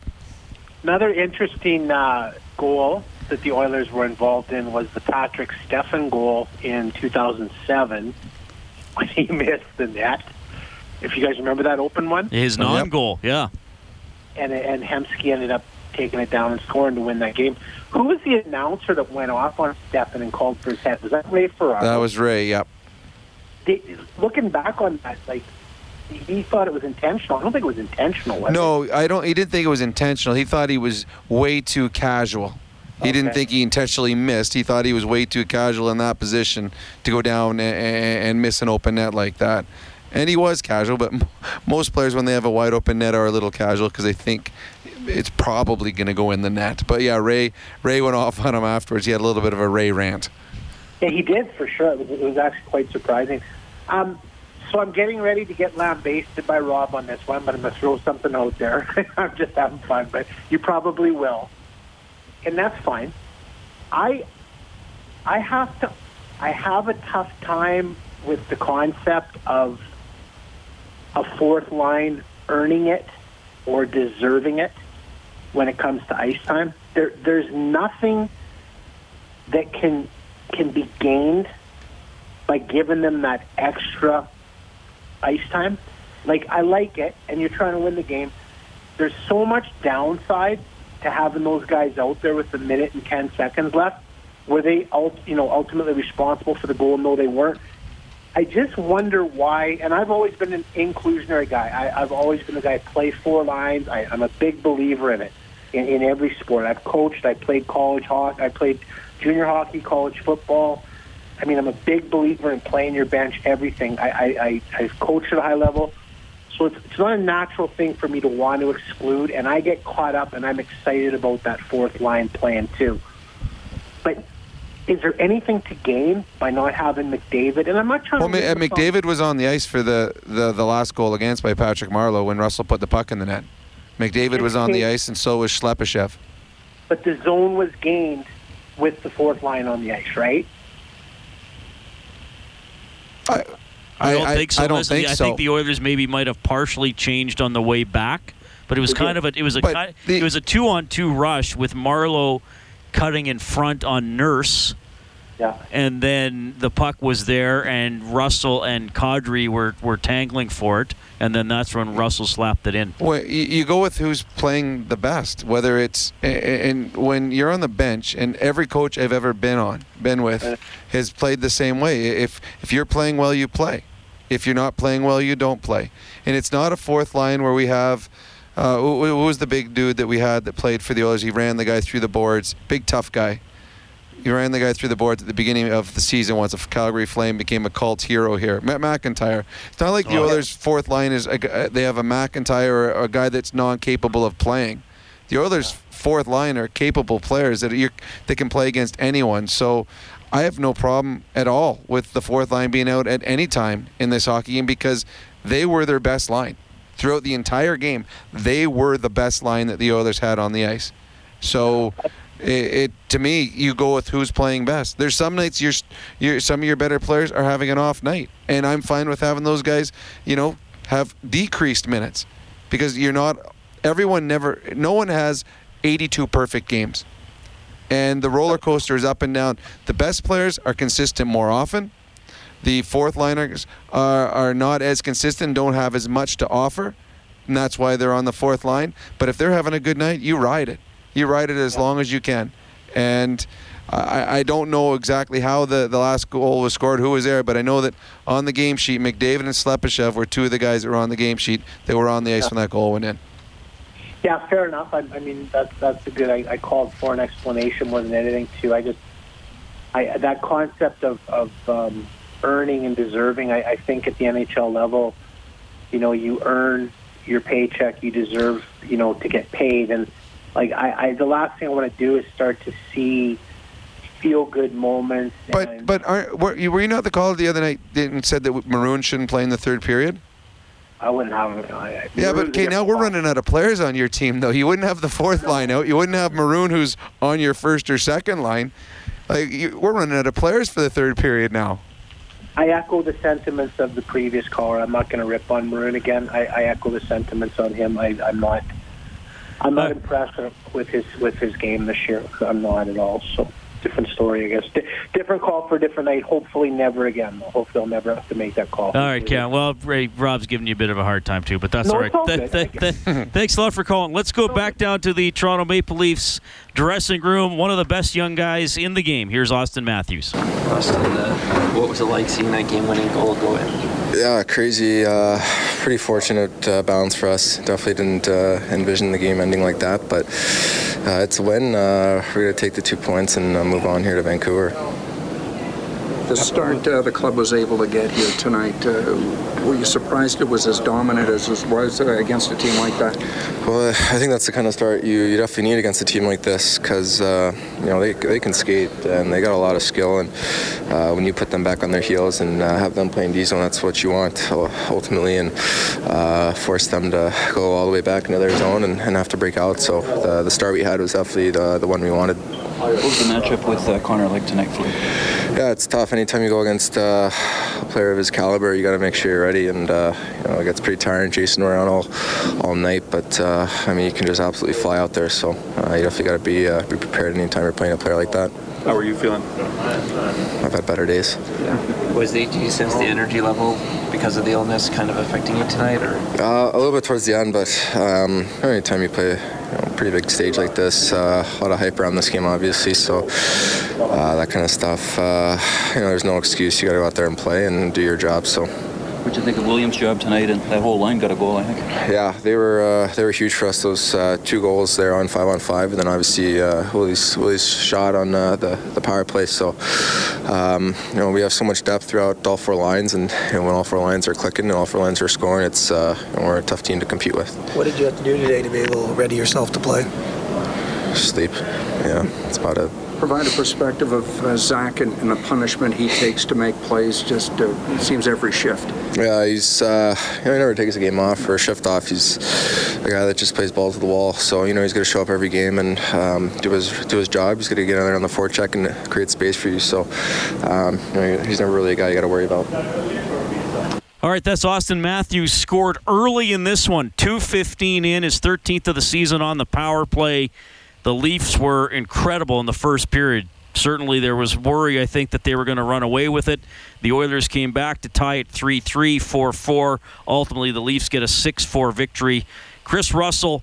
Speaker 36: Another interesting uh, goal that the Oilers were involved in was the Patrick Stefan goal in 2007 when he missed the net. If you guys remember that open one,
Speaker 2: His non goal, yeah.
Speaker 36: and and Hemsky ended up taking it down and scoring to win that game. Who was the announcer that went off on Steffen and called for his head? Was that Ray Ferraro?
Speaker 10: That was Ray. Yep.
Speaker 36: They- looking back on that, like he thought it was intentional. I don't think it was intentional. Was it?
Speaker 10: No, I don't. He didn't think it was intentional. He thought he was way too casual. He didn't think he intentionally missed. He thought he was way too casual in that position to go down and, and miss an open net like that. And he was casual, but most players, when they have a wide open net, are a little casual because they think it's probably going to go in the net. But yeah, Ray Ray went off on him afterwards. He had a little bit of a Ray rant.
Speaker 36: Yeah, he did for sure. It was, it was actually quite surprising. Um, so I'm getting ready to get lambasted by Rob on this one, but I'm going to throw something out there. I'm just having fun, but you probably will, and that's fine. I I have to I have a tough time with the concept of a fourth line earning it or deserving it when it comes to ice time. There, there's nothing that can can be gained by giving them that extra ice time. Like I like it, and you're trying to win the game. There's so much downside to having those guys out there with a minute and ten seconds left. Were they, you know, ultimately responsible for the goal? No, they weren't. I just wonder why. And I've always been an inclusionary guy. I, I've always been the guy play four lines. I, I'm a big believer in it in, in every sport. I've coached. I played college hockey. I played junior hockey, college football. I mean, I'm a big believer in playing your bench, everything. I, I, I, I've coached at a high level. So it's, it's not a natural thing for me to want to exclude, and I get caught up, and I'm excited about that fourth line plan too. But is there anything to gain by not having McDavid? And I'm not trying
Speaker 10: Well,
Speaker 36: to.
Speaker 10: Uh, McDavid was on the ice for the, the, the last goal against by Patrick Marleau when Russell put the puck in the net. McDavid was on the ice, and so was Slepyshev.
Speaker 36: But the zone was gained with the fourth line on the ice, right?
Speaker 2: I don't
Speaker 10: I-
Speaker 2: think so.
Speaker 10: I don't
Speaker 2: Listen,
Speaker 10: think
Speaker 2: I
Speaker 10: so.
Speaker 2: think the Oilers maybe might have partially changed on the way back, but it was kind of a it was a kind, it was a two on two rush with Marleau cutting in front on Nurse.
Speaker 36: Yeah.
Speaker 2: And then the puck was there, and Russell and Kadri were, were tangling for it, and then that's when Russell slapped it in.
Speaker 10: Well, you, you go with who's playing the best. Whether it's a- a- and when you're on the bench, and every coach I've ever been on, been with, has played the same way. If if you're playing well, you play. If you're not playing well, you don't play. And it's not a fourth line where we have. Uh, who, who was the big dude that we had that played for the Oilers? He ran the guy through the boards. Big tough guy. He ran the guy through the boards at the beginning of the season once a Calgary Flame became a cult hero here. Matt McIntyre. It's not like the
Speaker 37: Oh, yeah.
Speaker 10: Oilers' fourth line is a, uh, they have a McIntyre or a guy that's non-capable of playing. The Oilers' fourth line are capable players that you they can play against anyone. So I have no problem at all with the fourth line being out at any time in this hockey game because they were their best line throughout the entire game. They were the best line that the Oilers had on the ice. So it, it to me, you go with who's playing best. There's some nights you're, you're some of your better players are having an off night, and I'm fine with having those guys, you know, have decreased minutes because you're not. Everyone never. No one has 82 perfect games, and the roller coaster is up and down. The best players are consistent more often. The fourth liners are, are not as consistent, don't have as much to offer, and that's why they're on the fourth line. But if they're having a good night, you ride it. You ride it as long as you can. And I, I don't know exactly how the, the last goal was scored, who was there, but I know that on the game sheet, McDavid and Slepyshev were two of the guys that were on the game sheet that were on the ice when that goal went in.
Speaker 36: Yeah, fair enough. I, I mean, that's that's a good. I, I called for an explanation more than anything. Too. I just, I that concept of of um, earning and deserving. I, I think at the NHL level, you know, you earn your paycheck. You deserve, you know, to get paid. And like, I, I the last thing I want to do is start to see feel good moments.
Speaker 10: But but aren't, were, you, were you not the caller the other night and said that Maroon shouldn't play in the third period?
Speaker 36: I wouldn't have. I,
Speaker 10: Yeah, but okay, now we're running out of players on your team, though. You wouldn't have the fourth line out. You wouldn't have Maroon, who's on your first or second line. Like you, we're running out of players for the third period now.
Speaker 36: I echo the sentiments of the previous caller. I'm not going to rip on Maroon again. I, I echo the sentiments on him. I, I'm not. I'm not impressed with his with his game this year. I'm not at all. So different story, I guess. Di- different call for a different night. Hopefully, never again. Hopefully, I'll never have to make that call.
Speaker 2: All right, Cam. Well, Ray, Rob's giving you a bit of a hard time too, but that's
Speaker 36: No,
Speaker 2: all right.
Speaker 36: it's all
Speaker 2: Th- th- th- thanks a lot for calling. Let's go back down to the Toronto Maple Leafs dressing room. One of the best young guys in the game. Here's Auston Matthews.
Speaker 19: Auston, uh, what was it like seeing that game-winning goal go in?
Speaker 37: Yeah, crazy. Uh, pretty fortunate uh, for us. Definitely didn't uh, envision the game ending like that, but uh, it's a win. Uh, we're going to take the two points and move on here to Vancouver.
Speaker 18: The start uh, the club was able to get here tonight, uh, were you surprised it was as dominant as it was uh, against a team like that?
Speaker 37: Well, I think that's the kind of start you, you definitely need against a team like this because uh, you know they, they can skate and they got a lot of skill and uh, when you put them back on their heels and uh, have them playing D zone, that's what you want ultimately and uh, force them to go all the way back into their zone and, and have to break out. So the, the start we had was definitely the, the one we wanted.
Speaker 38: What was the matchup with uh, Connor like tonight for you?
Speaker 37: Yeah, it's tough. Anytime you go against uh, a player of his caliber, you got to make sure you're ready. And uh, you know, it gets pretty tiring chasing around all all night. But uh, I mean, you can just absolutely fly out there. So uh, you definitely got to be uh, be prepared anytime you're playing a player like that.
Speaker 38: How are you feeling?
Speaker 37: I've had better days.
Speaker 19: Was the do you sense the energy level because of the illness kind of affecting you tonight, or
Speaker 37: Uh, a little bit towards the end, but um, anytime you play you know, a pretty big stage like this, uh, a lot of hype around this game, obviously. So uh, that kind of stuff, uh, you know, there's no excuse. You got to go out there and play and do your job. So.
Speaker 38: What'd you think of Williams' job tonight? And that whole line got a goal, I think.
Speaker 37: Yeah, they were uh, they were huge for us. Those uh, two goals there on five on five, and then obviously uh, Willie's Willie's shot on uh, the the power play. So um, you know we have so much depth throughout all four lines, and you know, when all four lines are clicking and all four lines are scoring, it's uh, you know, we're a tough team to compete with.
Speaker 30: What did you have to do today to be able to ready yourself to play?
Speaker 37: Sleep, yeah, it's about it.
Speaker 18: Provide a perspective of uh, Zack and, and, the punishment he takes to make plays? Just uh, it seems every shift.
Speaker 37: Yeah, he's uh, you know, he never takes a game off or a shift off. He's a guy that just plays ball to the wall. So you know he's going to show up every game and um, do his do his job. He's going to get in there on the forecheck and create space for you. So um, you know, he's never really a guy you got to worry about.
Speaker 2: All right, that's Auston Matthews scored early in this one. 2.15 in, his 13th of the season on the power play. The Leafs were incredible in the first period. Certainly, there was worry, I think, that they were going to run away with it. The Oilers came back to tie it 3 3, 4 4. Ultimately, the Leafs get a 6 4 victory. Kris Russell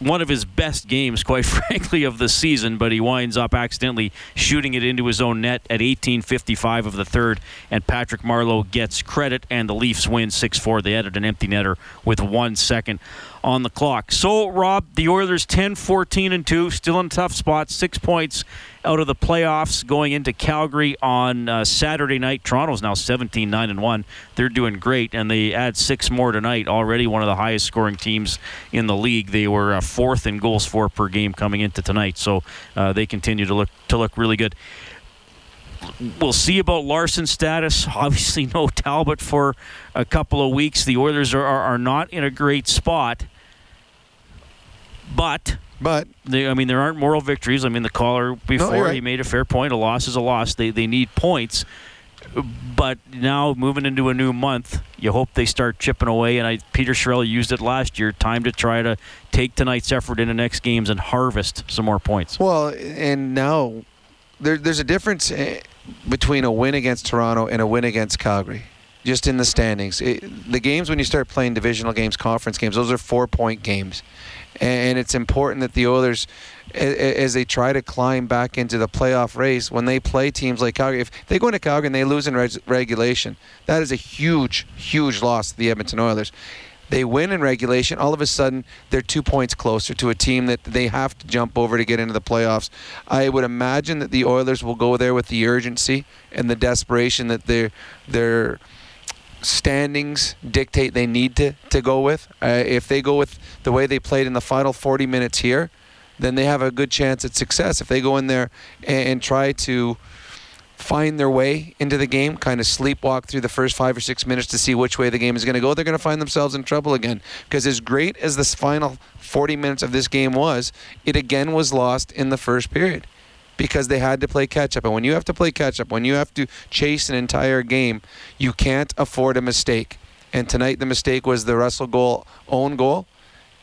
Speaker 2: one of his best games, quite frankly, of the season, but he winds up accidentally shooting it into his own net at 18:55 of the third, and Patrick Marleau gets credit, and the Leafs win 6-4. They added an empty netter with one second on the clock. So, Rob, the Oilers 10, 14, and 2, still in tough spot, six points out of the playoffs going into Calgary on uh, Saturday night. Toronto's now 17, 9, and 1. They're doing great, and they add six more tonight. Already one of the highest scoring teams in the league. They were uh, fourth in goals for per game coming into tonight, so uh, they continue to look to look really good we'll see about Larsson's status. Obviously, no Talbot for a couple of weeks. The Oilers are, are, are not in a great spot. But
Speaker 10: but
Speaker 2: they, I mean, there aren't moral victories. I mean, the caller before
Speaker 10: no, right.
Speaker 2: he made a fair point. A loss is a loss. They they need points. But now moving into a new month, you hope they start chipping away. And I, Peter Chiarelli used it last year. Time to try to take tonight's effort into next games and harvest some more points.
Speaker 10: Well, and now there, there's a difference eh, between a win against Toronto and a win against Calgary just in the standings. It, the games when you start playing divisional games, conference games, those are four point games and it's important that the Oilers, as they try to climb back into the playoff race, when they play teams like Calgary, if they go into Calgary and they lose in regulation, that is a huge, huge loss to the Edmonton Oilers. They win in regulation, all of a sudden they're two points closer to a team that they have to jump over to get into the playoffs. I would imagine that the Oilers will go there with the urgency and the desperation that they're they're standings dictate they need to, to go with. Uh, if they go with the way they played in the final 40 minutes here, then they have a good chance at success. If they go in there and, and try to find their way into the game, kind of sleepwalk through the first five or six minutes to see which way the game is going to go, they're going to find themselves in trouble again. Because as great as this final 40 minutes of this game was, it again was lost in the first period because they had to play catch up. And when you have to play catch up, when you have to chase an entire game, you can't afford a mistake. And tonight the mistake was the Russell goal, own goal.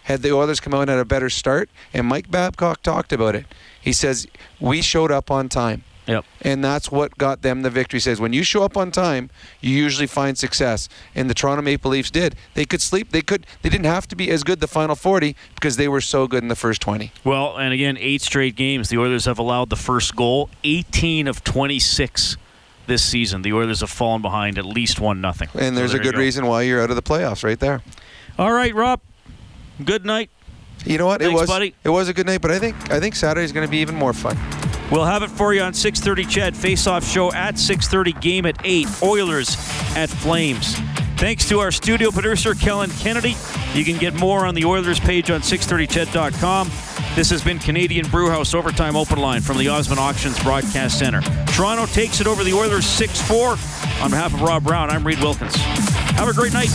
Speaker 10: Had the Oilers come out had a better start, and Mike Babcock talked about it. He says we showed up on time.
Speaker 2: Yep.
Speaker 10: And that's what got them the victory. Says when you show up on time, you usually find success. And the Toronto Maple Leafs did. They could sleep. They could. They didn't have to be as good the final 40 because they were so good in the first 20.
Speaker 2: Well, and again, eight straight games. The Oilers have allowed the first goal. 18 of 26 this season. The Oilers have fallen behind at least one nothing.
Speaker 10: And there's
Speaker 2: so
Speaker 10: a good
Speaker 2: go.
Speaker 10: reason why you're out of the playoffs right there.
Speaker 2: All right, Rob. Good night.
Speaker 10: You know what?
Speaker 2: Thanks,
Speaker 10: it was
Speaker 2: buddy.
Speaker 10: it was a good night, but I think I think Saturday's going to be even more fun.
Speaker 2: We'll have it for you on 6:30 CHED Face-Off Show at 6:30 game at 8 Oilers at Flames. Thanks to our studio producer Kellen Kennedy. You can get more on the Oilers page on 630ched.com. This has been Canadian Brewhouse Overtime Open Line from the Osmond Auctions Broadcast Center. Toronto takes it over the Oilers 6-4. On behalf of Rob Brown, I'm Reed Wilkins. Have a great night.